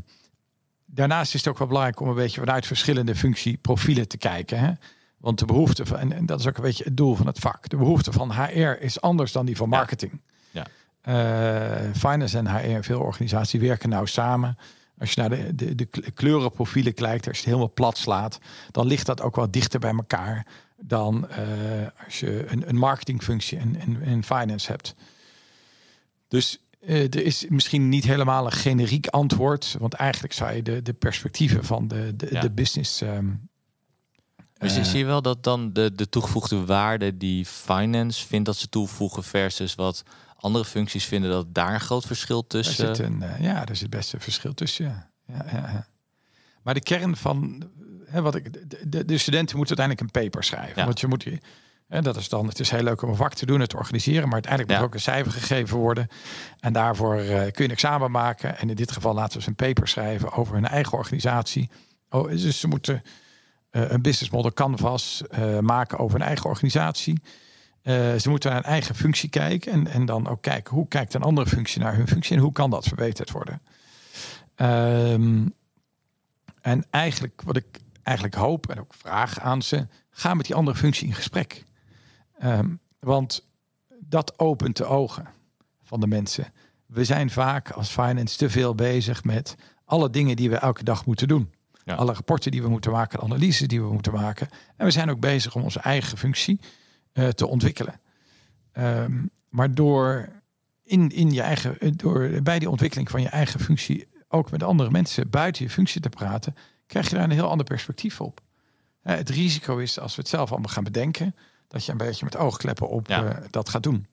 Speaker 3: daarnaast is het ook wel belangrijk om een beetje vanuit verschillende functieprofielen te kijken. Hè? Want de behoefte van, en dat is ook een beetje het doel van het vak. De behoefte van HR is anders dan die van marketing.
Speaker 2: Ja.
Speaker 3: Uh, finance en HR in veel organisaties werken nou samen. Als je naar de, de, de kleurenprofielen kijkt, als je het helemaal plat slaat, dan ligt dat ook wel dichter bij elkaar dan uh, als je een, een marketingfunctie en, en, en finance hebt. Dus uh, er is misschien niet helemaal een generiek antwoord, want eigenlijk zou je de, de perspectieven van de, de, ja. de business. Um,
Speaker 2: dus zie je wel dat dan de, de toegevoegde waarde die finance vindt dat ze toevoegen versus wat andere functies vinden dat daar een groot verschil tussen.
Speaker 3: Er zit een, ja, er zit best een verschil tussen. Ja. Ja, ja, Maar de kern van hè, wat ik, de, de, studenten moeten uiteindelijk een paper schrijven. Want je moet je. En dat is dan, het is heel leuk om een vak te doen, het te organiseren, maar uiteindelijk moet ook een cijfer gegeven worden. En daarvoor uh, kun je een examen maken. En in dit geval laten ze een paper schrijven over hun eigen organisatie. Oh, dus ze moeten uh, een business model canvas uh, maken over hun eigen organisatie. ze moeten naar een eigen functie kijken en, en dan ook kijken hoe kijkt een andere functie naar hun functie en hoe kan dat verbeterd worden. Um, en eigenlijk wat ik eigenlijk hoop en ook vraag aan ze, ga met die andere functie in gesprek. Um, want dat opent de ogen van de mensen. We zijn vaak als finance te veel bezig met alle dingen die we elke dag moeten doen. Ja. Alle rapporten die we moeten maken, analyses die we moeten maken. En we zijn ook bezig om onze eigen functie uh, te ontwikkelen. Um, maar door in, in je eigen, door bij die ontwikkeling van je eigen functie ook met andere mensen buiten je functie te praten, krijg je daar een heel ander perspectief op. het risico is, als we het zelf allemaal gaan bedenken, dat je een beetje met oogkleppen op ja. uh, dat gaat doen.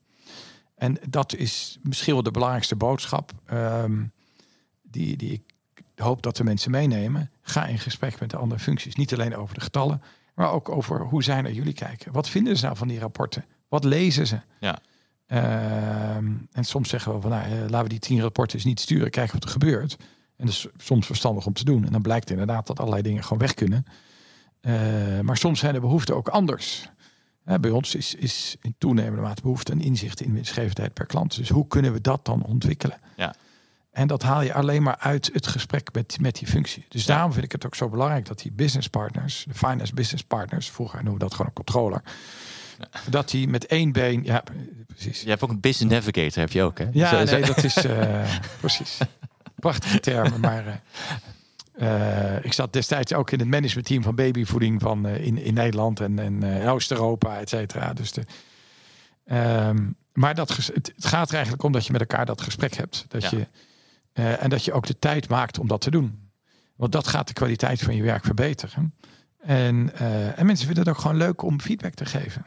Speaker 3: En dat is misschien wel de belangrijkste boodschap um, die, die ik hoop dat de mensen meenemen. Ga in gesprek met de andere functies. Niet alleen over de getallen, maar ook over hoe zij naar jullie kijken. Wat vinden ze nou van die rapporten? Wat lezen ze?
Speaker 2: Ja.
Speaker 3: Um, en soms zeggen we van, nou, uh, laten we die tien rapporten eens niet sturen, kijken wat er gebeurt. En dat is soms verstandig om te doen. En dan blijkt inderdaad dat allerlei dingen gewoon weg kunnen. Uh, maar soms zijn de behoeften ook anders. Uh, bij ons is, is in toenemende mate behoefte en inzicht in winstgevendheid per klant. Dus hoe kunnen we dat dan ontwikkelen?
Speaker 2: Ja.
Speaker 3: En dat haal je alleen maar uit het gesprek met, met die functie. Dus ja. daarom vind ik het ook zo belangrijk dat die business partners, de finance business partners, vroeger noemen we dat gewoon een controller. Ja. Dat die met één been, ja, precies.
Speaker 2: Je hebt ook een business navigator, heb je ook, hè?
Speaker 3: Ja, nee, dat is uh, precies prachtige termen. maar uh, ik zat destijds ook in het managementteam van babyvoeding van, uh, in, in Nederland en, en uh, Oost-Europa, et cetera. Dus de, um, maar dat, het, het, gaat er eigenlijk om dat je met elkaar dat gesprek hebt. Dat ja. je, en dat je ook de tijd maakt om dat te doen. Want dat gaat de kwaliteit van je werk verbeteren. En, en mensen vinden het ook gewoon leuk om feedback te geven.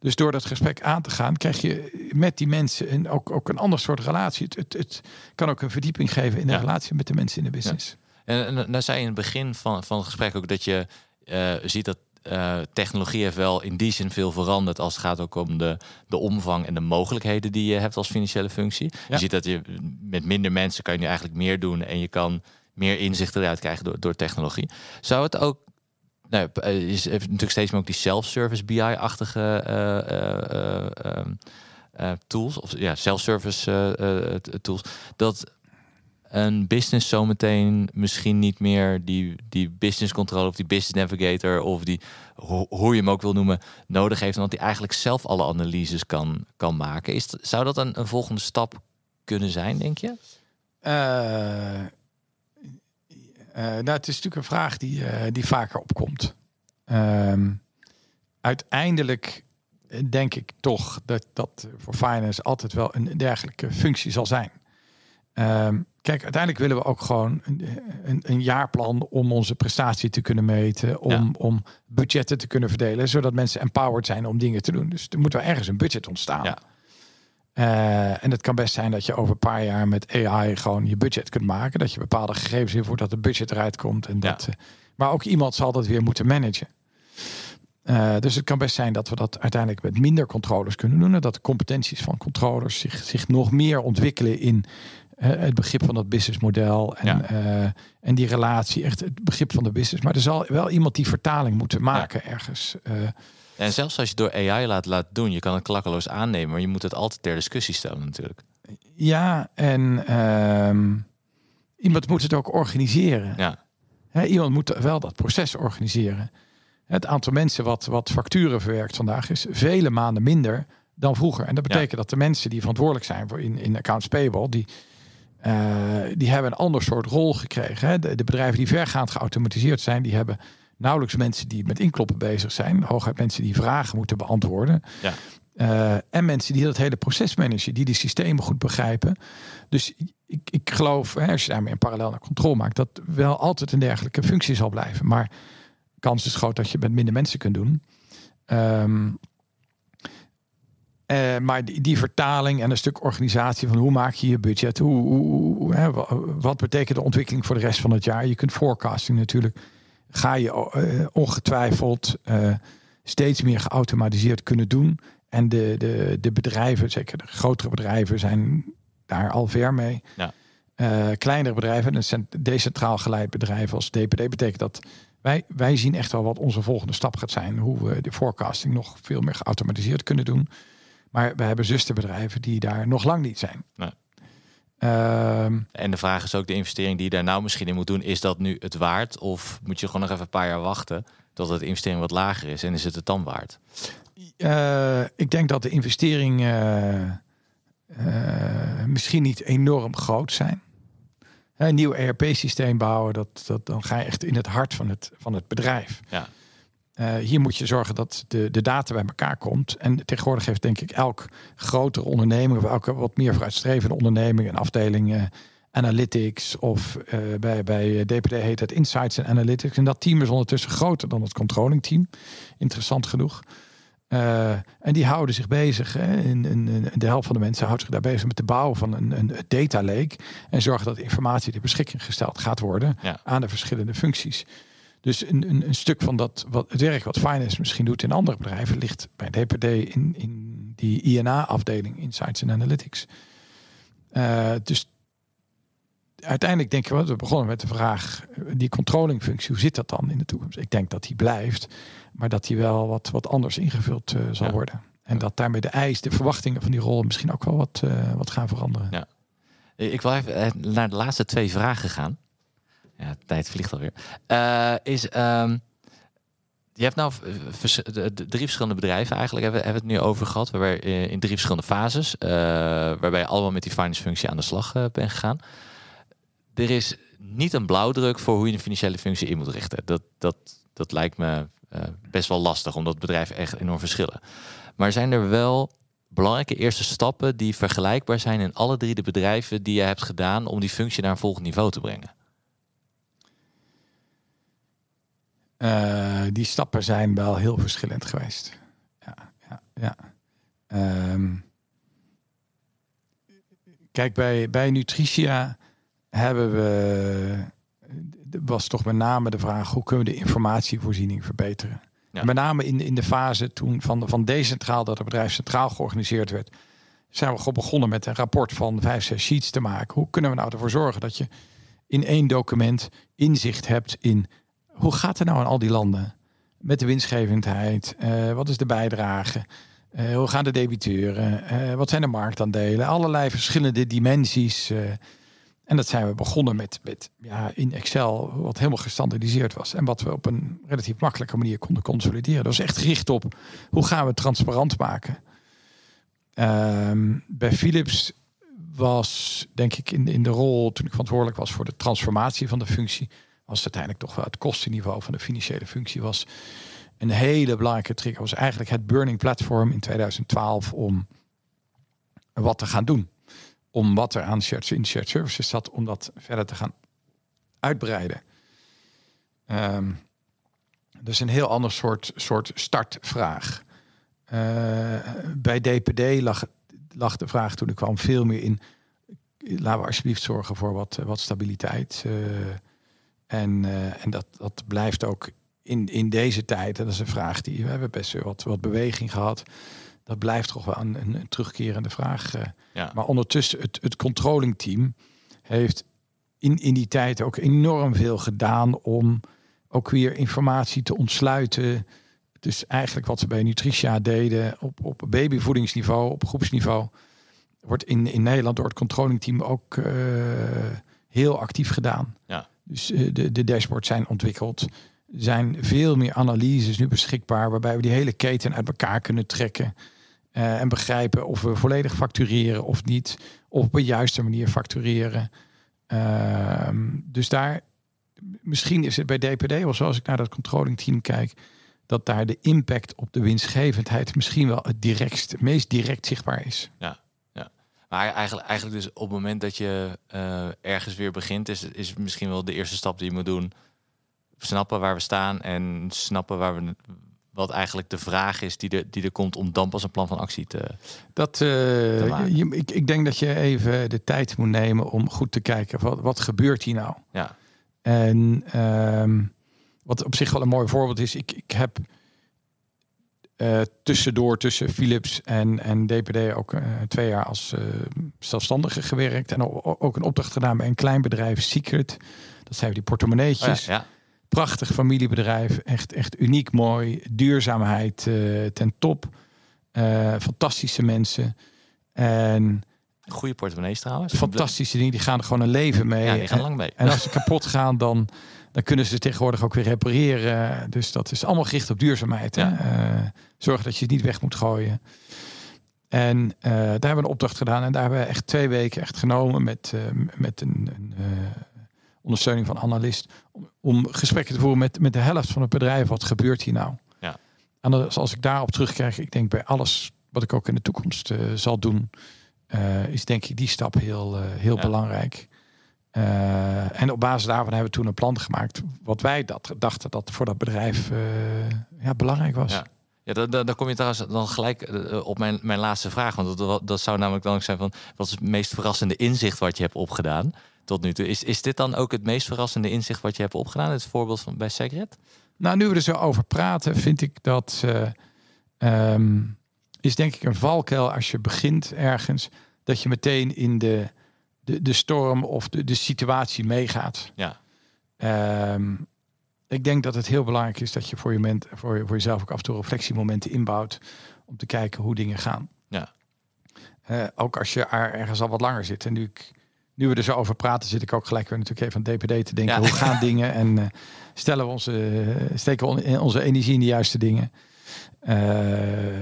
Speaker 3: Dus door dat gesprek aan te gaan, krijg je met die mensen een, ook, ook een ander soort relatie. Het, het, het kan ook een verdieping geven in de ja. relatie met de mensen in de business.
Speaker 2: Ja. En, en nou zei je in het begin van, van het gesprek ook dat je uh, ziet dat uh, technologie heeft wel in die zin veel veranderd als het gaat ook om de, de omvang en de mogelijkheden die je hebt als financiële functie. Ja. Je ziet dat je met minder mensen kan je nu eigenlijk meer doen en je kan meer inzicht eruit krijgen door, door technologie. Zou het ook nou, is heeft natuurlijk steeds meer ook die self-service BI-achtige uh, uh, tools, of ja, self-service tools, dat een business zometeen misschien niet meer die, die business control of die business navigator of die hoe je hem ook wil noemen nodig heeft, omdat hij eigenlijk zelf alle analyses kan, kan maken. Is, zou dat een, een volgende stap kunnen zijn, denk je?
Speaker 3: Uh, nou, het is natuurlijk een vraag die, uh, die vaker opkomt. Um, uiteindelijk denk ik toch dat dat voor finance altijd wel een dergelijke functie zal zijn. Um, kijk, uiteindelijk willen we ook gewoon een, een, een, jaarplan om onze prestatie te kunnen meten, om, ja. om budgetten te kunnen verdelen, zodat mensen empowered zijn om dingen te doen. Dus er moet wel ergens een budget ontstaan.
Speaker 2: Ja.
Speaker 3: Uh, en het kan best zijn dat je over een paar jaar met AI gewoon je budget kunt maken. Dat je bepaalde gegevens invoert, dat het budget eruit komt. En dat, ja. uh, maar ook iemand zal dat weer moeten managen. Uh, dus het kan best zijn dat we dat uiteindelijk met minder controllers kunnen doen. En dat de competenties van controllers zich, zich nog meer ontwikkelen in het begrip van dat businessmodel en,
Speaker 2: Ja.
Speaker 3: eh, en die relatie, echt het begrip van de business. Maar er zal wel iemand die vertaling moeten maken ergens.
Speaker 2: En zelfs als je door AI laat, laat doen, je kan het klakkeloos aannemen, maar je moet het altijd ter discussie stellen natuurlijk.
Speaker 3: ja, en ehm, iemand moet het ook organiseren.
Speaker 2: Ja,
Speaker 3: iemand moet wel dat proces organiseren. Het aantal mensen wat, wat facturen verwerkt vandaag is vele maanden minder dan vroeger. En dat betekent dat de mensen die verantwoordelijk zijn voor in, in accounts payable, die, eh, die hebben een ander soort rol gekregen. De, de bedrijven die vergaand geautomatiseerd zijn, die hebben nauwelijks mensen die met inkloppen bezig zijn. Hooguit mensen die vragen moeten beantwoorden.
Speaker 2: Ja.
Speaker 3: Eh, en mensen die dat hele proces managen, die die systemen goed begrijpen. Dus ik, ik geloof, hè, als je daarmee een parallel naar controle maakt, dat wel altijd een dergelijke functie zal blijven. Maar kans is groot dat je met minder mensen kunt doen. Ehm, eh, maar die, die vertaling en een stuk organisatie van hoe maak je je budget, hoe, hoe, hoe- hè, wa- wat betekent de ontwikkeling voor de rest van het jaar? Je kunt forecasting natuurlijk, ga je eh, ongetwijfeld eh, steeds meer geautomatiseerd kunnen doen. En de, de, de bedrijven, zeker de grotere bedrijven, zijn daar al ver mee.
Speaker 2: Ja.
Speaker 3: Eh, kleinere bedrijven, een cent- decentraal geleid bedrijf als DPD, betekent dat wij, wij zien echt wel wat onze volgende stap gaat zijn. Hoe we de forecasting nog veel meer geautomatiseerd kunnen doen. Maar we hebben zusterbedrijven die daar nog lang niet zijn.
Speaker 2: Nee.
Speaker 3: Ehm,
Speaker 2: en de vraag is ook de investering die je daar nou misschien in moet doen, is dat nu het waard? Of moet je gewoon nog even een paar jaar wachten tot het investering wat lager is en is het het dan waard?
Speaker 3: Eh, ik denk dat de investeringen eh, misschien niet enorm groot zijn. Een nieuw ERP-systeem bouwen, dat, dat, dan ga je echt in het hart van het, van het bedrijf.
Speaker 2: Ja.
Speaker 3: Eh, hier moet je zorgen dat de, de data bij elkaar komt. En tegenwoordig heeft denk ik elk grotere onderneming... of elke wat meer vooruitstrevende onderneming... een afdeling eh, analytics of eh, bij, bij DPD heet het insights en analytics. En dat team is ondertussen groter dan het controlling team. Interessant genoeg. En die houden zich bezig. Hè, in, in, in de helft van de mensen houdt zich daar bezig met de bouw van een, een data lake. En zorgen dat informatie ter beschikking gesteld gaat worden
Speaker 2: Ja.
Speaker 3: aan de verschillende functies. Dus een, een, een stuk van dat, wat, het werk wat finance misschien doet in andere bedrijven, ligt bij DPD in, in die INA-afdeling, Insights and Analytics. Eh, dus uiteindelijk denk ik wel, we begonnen met de vraag, eh, die controlling functie, hoe zit dat dan in de toekomst? Ik denk dat die blijft, maar dat die wel wat, wat anders ingevuld eh, zal
Speaker 2: Ja.
Speaker 3: worden. En dat daarmee de eis, de verwachtingen van die rol misschien ook wel wat, wat gaan veranderen.
Speaker 2: Ja. Ik wil even naar de laatste twee vragen gaan. Ja, de tijd vliegt alweer. Eh is, ehm, je hebt nou de- de- drie verschillende bedrijven eigenlijk hebben, we het nu over gehad. Waarbij eh, in drie verschillende fases. eh, waarbij je allemaal met die finance functie aan de slag eh, bent gegaan. Er is niet een blauwdruk voor hoe je een financiële functie in moet richten. Dat, dat, dat lijkt me eh, best wel lastig, omdat bedrijven echt enorm verschillen. Maar zijn er wel belangrijke eerste stappen die vergelijkbaar zijn in alle drie de bedrijven die je hebt gedaan om die functie naar een volgend niveau te brengen?
Speaker 3: Eh, die stappen zijn wel heel verschillend geweest. Ja, ja, ja. Ehm, kijk, bij, bij Nutritia hebben we. was toch met name de vraag: hoe kunnen we de informatievoorziening verbeteren?
Speaker 2: Ja.
Speaker 3: Met name in, in de fase toen van, van decentraal, dat het bedrijf centraal georganiseerd werd, zijn we begonnen met een rapport van vijf, zes sheets te maken. Hoe kunnen we nou ervoor zorgen dat je in één document inzicht hebt in hoe gaat het nou in al die landen? Met de winstgevendheid, eh, wat is de bijdrage? Eh, hoe gaan de debiteuren? Eh, wat zijn de marktaandelen? Allerlei verschillende dimensies. en dat zijn we begonnen met, met ja, in Excel, wat helemaal gestandardiseerd was. En wat we op een relatief makkelijke manier konden consolideren. Dat was echt gericht op hoe gaan we het transparant maken. Ehm, bij Philips was, denk ik, in, in de rol toen ik verantwoordelijk was voor de transformatie van de functie, was het uiteindelijk toch wel het kostenniveau van de financiële functie was een hele belangrijke trigger. Was eigenlijk het burning platform in 2012 om wat te gaan doen. Om wat er aan shared, in shared services zat, om dat verder te gaan uitbreiden. Ehm dus een heel ander soort, soort startvraag. Eh, bij DPD lag, lag de vraag toen ik kwam veel meer in... laten we alsjeblieft zorgen voor wat, wat stabiliteit. eh, en eh, en dat, dat blijft ook in, in deze tijd. En dat is een vraag die we hebben best wel wat, wat beweging gehad. dat blijft toch wel een, een terugkerende vraag. eh.
Speaker 2: Ja.
Speaker 3: Maar ondertussen, het, het controlling team heeft in, in die tijd ook enorm veel gedaan om ook weer informatie te ontsluiten. Dus eigenlijk wat ze bij Nutritia deden op, op babyvoedingsniveau, op groepsniveau, wordt in, in Nederland door het controlling team ook eh, heel actief gedaan.
Speaker 2: Ja.
Speaker 3: Dus eh, de, de dashboards zijn ontwikkeld. Er zijn veel meer analyses nu beschikbaar, waarbij we die hele keten uit elkaar kunnen trekken. eh, en begrijpen of we volledig factureren of niet. Of op een juiste manier factureren. Ehm, dus daar, misschien is het bij DPD, of zoals ik naar dat controlling team kijk, dat daar de impact op de winstgevendheid misschien wel het directst, het meest direct zichtbaar is.
Speaker 2: Maar eigenlijk, eigenlijk dus op het moment dat je eh, ergens weer begint, is, is misschien wel de eerste stap die je moet doen. Snappen waar we staan en snappen waar we, wat eigenlijk de vraag is die er, die er komt om dan pas een plan van actie te.
Speaker 3: Dat, eh,
Speaker 2: maken.
Speaker 3: je, ik, ik denk dat je even de tijd moet nemen om goed te kijken, wat, wat gebeurt hier nou?
Speaker 2: Ja,
Speaker 3: En ehm, wat op zich wel een mooi voorbeeld is, ik, ik heb eh, tussendoor tussen Philips en, en DPD ook eh, twee jaar als eh, zelfstandige gewerkt. En ook een opdracht gedaan bij een klein bedrijf, Secret. Dat zijn die
Speaker 2: oh
Speaker 3: portemonneetjes.
Speaker 2: ja, ja.
Speaker 3: Prachtig familiebedrijf, echt, echt uniek mooi. Duurzaamheid ten top. Fantastische mensen. En
Speaker 2: goede portemonnees trouwens.
Speaker 3: fantastische dingen, die gaan er gewoon een leven mee.
Speaker 2: Ja, die gaan
Speaker 3: En-
Speaker 2: lang mee.
Speaker 3: en als ze kapot gaan, dan, dan kunnen ze tegenwoordig ook weer repareren. Dus dat is allemaal gericht op duurzaamheid. Hè?
Speaker 2: Ja.
Speaker 3: Eh, zorg dat je het niet weg moet gooien. En eh, daar hebben we een opdracht gedaan. En daar hebben we echt twee weken echt genomen met, eh, met een, een ondersteuning van analist. Om, om gesprekken te voeren met, met de helft van het bedrijf. Wat gebeurt hier nou?
Speaker 2: Ja.
Speaker 3: En dat, als ik daarop terugkrijg, ik denk bij alles wat ik ook in de toekomst zal doen, is denk ik die stap heel, heel
Speaker 2: Ja.
Speaker 3: belangrijk. Eh, en op basis daarvan hebben we toen een plan gemaakt. Wat wij dat, dachten dat voor dat bedrijf eh, ja, belangrijk was.
Speaker 2: Ja. Ja, kom je trouwens dan gelijk eh, op mijn, mijn laatste vraag. Want dat, dat zou namelijk dan ook zijn van... wat is het meest verrassende inzicht wat je hebt opgedaan tot nu toe? Is, is dit dan ook het meest verrassende inzicht wat je hebt opgedaan? Het voorbeeld van bij Segret?
Speaker 3: Nou, nu we er zo over praten, vind ik dat eh, ehm, is denk ik een valkuil als je begint ergens, dat je meteen in de, de, de storm of de, de situatie meegaat.
Speaker 2: Ja.
Speaker 3: Ehm, ik denk dat het heel belangrijk is dat je voor, je ment, voor, je, voor jezelf ook af en toe reflectiemomenten inbouwt om te kijken hoe dingen gaan.
Speaker 2: Ja.
Speaker 3: Eh, ook als je er ergens al wat langer zit. En nu, ik, nu we er zo over praten, zit ik ook gelijk weer natuurlijk even aan DPD te denken.
Speaker 2: Ja.
Speaker 3: Hoe gaan dingen? En eh, stellen we onze, steken we on- in onze energie in de juiste dingen. Eh,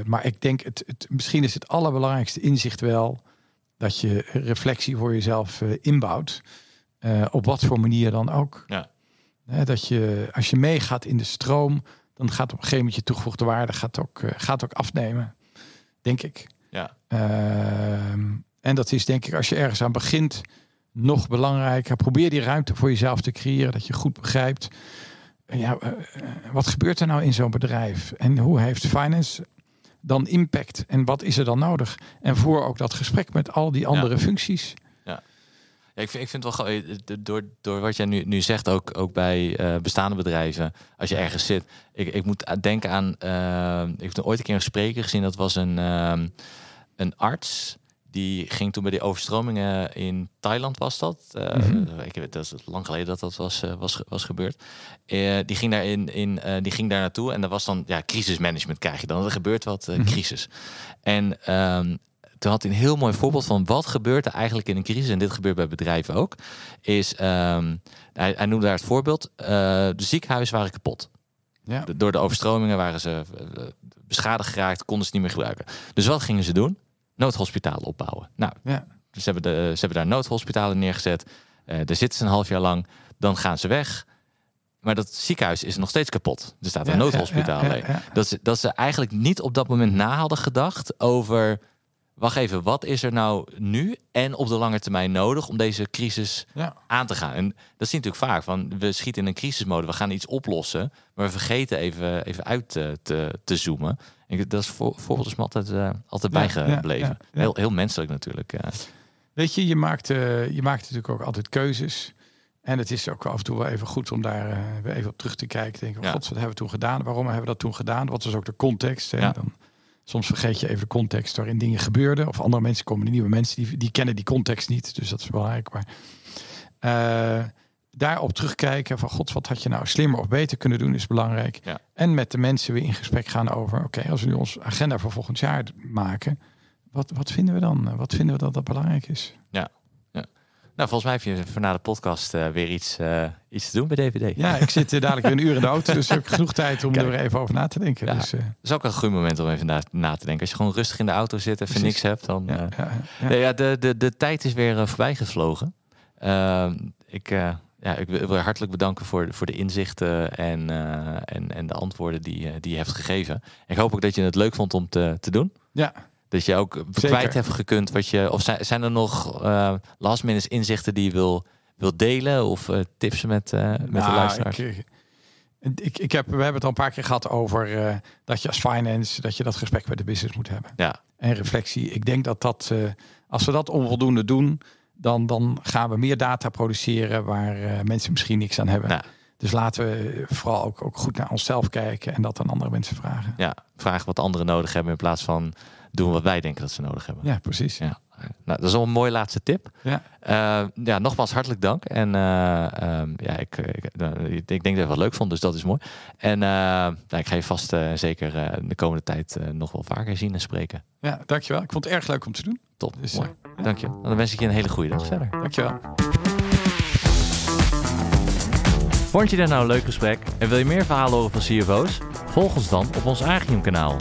Speaker 3: maar ik denk, het, het, misschien is het allerbelangrijkste inzicht wel dat je reflectie voor jezelf eh, inbouwt. Eh, op wat voor manier dan ook.
Speaker 2: Ja.
Speaker 3: Dat je, als je meegaat in de stroom, dan gaat op een gegeven moment je toegevoegde waarde gaat ook, eh, gaat ook afnemen. Denk ik.
Speaker 2: Ja.
Speaker 3: Ehm, en dat is denk ik, als je ergens aan begint, nog belangrijker. Probeer die ruimte voor jezelf te creëren, dat je goed begrijpt. Ja, wat gebeurt er nou in zo'n bedrijf? En hoe heeft finance dan impact? En wat is er dan nodig? En voer ook dat gesprek met al die andere functies.
Speaker 2: Ja, ik, vind, ik vind het wel eh, door, door wat jij nu, nu zegt, ook, ook bij eh, bestaande bedrijven, als je ergens zit. Ik, ik moet denken aan, eh, ik heb ooit een keer een spreker gezien, dat was een, een arts. Die ging toen bij die overstromingen in Thailand, was dat?
Speaker 3: Mhm.
Speaker 2: ik weet, dat is lang geleden dat dat was, eh, was, was gebeurd. Eh, die, ging daar in, in, die ging daar naartoe en dat was dan, ja, crisismanagement krijg je dan. Er gebeurt wat,
Speaker 3: Mhm.
Speaker 2: crisis. En ehm, toen had hij een heel mooi voorbeeld van wat gebeurt er eigenlijk in een crisis. En dit gebeurt bij bedrijven ook. Is, ehm, hij, hij noemde daar het voorbeeld. de ziekenhuizen waren kapot.
Speaker 3: Ja.
Speaker 2: De- door de overstromingen waren ze beschadigd geraakt, konden ze niet meer gebruiken. Dus wat gingen ze doen? Noodhospitalen opbouwen. Nou,
Speaker 3: Ja.
Speaker 2: dus ze hebben, de, ze hebben daar noodhospitalen neergezet. Eh daar zitten ze een half jaar lang. Dan gaan ze weg. Maar dat ziekenhuis is nog steeds kapot. Er staat een
Speaker 3: Ja,
Speaker 2: noodhospitaal.
Speaker 3: ja.
Speaker 2: Dat, ze, dat ze eigenlijk niet op dat moment na hadden gedacht over... Wacht even, wat is er nou nu en op de lange termijn nodig om deze crisis aan te gaan? En dat zie je natuurlijk vaak. Van, we schieten in een crisismode, we gaan iets oplossen, maar we vergeten even, even uit te, te, te zoomen. En dat is voor, voorbeeld is me altijd, eh, altijd bijgebleven. Heel, heel menselijk natuurlijk. eh.
Speaker 3: Weet je, je maakt, eh, je maakt natuurlijk ook altijd keuzes. En het is ook af en toe wel even goed om daar weer even op terug te kijken. Denken,
Speaker 2: Ja.
Speaker 3: god, wat hebben we toen gedaan? Waarom hebben we dat toen gedaan? Wat was ook de context?
Speaker 2: Ja.
Speaker 3: Dan Soms vergeet je even de context waarin dingen gebeurden. Of andere mensen komen, nieuwe mensen, die, die kennen die context niet. Dus dat is belangrijk. Maar uh, daarop terugkijken van god, wat had je nou slimmer of beter kunnen doen, is belangrijk.
Speaker 2: Ja.
Speaker 3: En met de mensen weer in gesprek gaan over, oké, als we nu ons agenda voor volgend jaar maken, wat, wat vinden we dan? Wat vinden we dat dat belangrijk is?
Speaker 2: Ja. ja. Nou, volgens mij heb je voor na de podcast uh, weer iets, uh, iets te doen bij DVD.
Speaker 3: Ja, ik zit dadelijk weer een uur in de auto, dus heb ik genoeg tijd om Kijk. er even over na te denken.
Speaker 2: Ja,
Speaker 3: dus,
Speaker 2: dat is ook een goed moment om even na, na, te denken. Als je gewoon rustig in de auto zit, even niks hebt, dan... Ja, ja, ja. de, de, de tijd is weer voorbij gevlogen. Ehm, ik ja, ik wil je hartelijk bedanken voor, voor de inzichten en, uh, en, en de antwoorden die, die je hebt gegeven. Ik hoop ook dat je het leuk vond om te, te doen.
Speaker 3: Ja.
Speaker 2: Dat je ook kwijt hebt gekund wat je. Of zijn, zijn er nog uh, last minute inzichten die je wil, wil delen of uh, tips met, uh, met nou, de luisteraars?
Speaker 3: Ik, ik, ik heb, we hebben het al een paar keer gehad over dat je als finance, dat je dat gesprek met de business moet hebben.
Speaker 2: Ja.
Speaker 3: En reflectie. Ik denk dat dat, als we dat onvoldoende doen, dan, dan gaan we meer data produceren waar uh, mensen misschien niks aan hebben.
Speaker 2: Ja.
Speaker 3: Dus laten we vooral ook, ook goed naar onszelf kijken en dat aan andere mensen vragen.
Speaker 2: Ja, vragen wat anderen nodig hebben in plaats van doen wat wij denken dat ze nodig hebben.
Speaker 3: Ja, precies.
Speaker 2: Ja. Nou, dat is al een mooie laatste tip.
Speaker 3: Ja,
Speaker 2: uh, ja nogmaals hartelijk dank. En uh, um, ja, ik, ik, ik, denk dat je het wel leuk vond, dus dat is mooi. En uh, nou, ik ga je vast zeker de komende tijd nog wel vaker zien en spreken.
Speaker 3: Ja, dankjewel. Ik vond het erg leuk om te doen.
Speaker 2: Top, dus, mooi. Dank je. Dan wens ik je een hele goede dag verder.
Speaker 3: Dankjewel.
Speaker 2: Vond je dit nou een leuk gesprek en wil je meer verhalen horen van CFO's? Volg ons dan op ons Agium kanaal.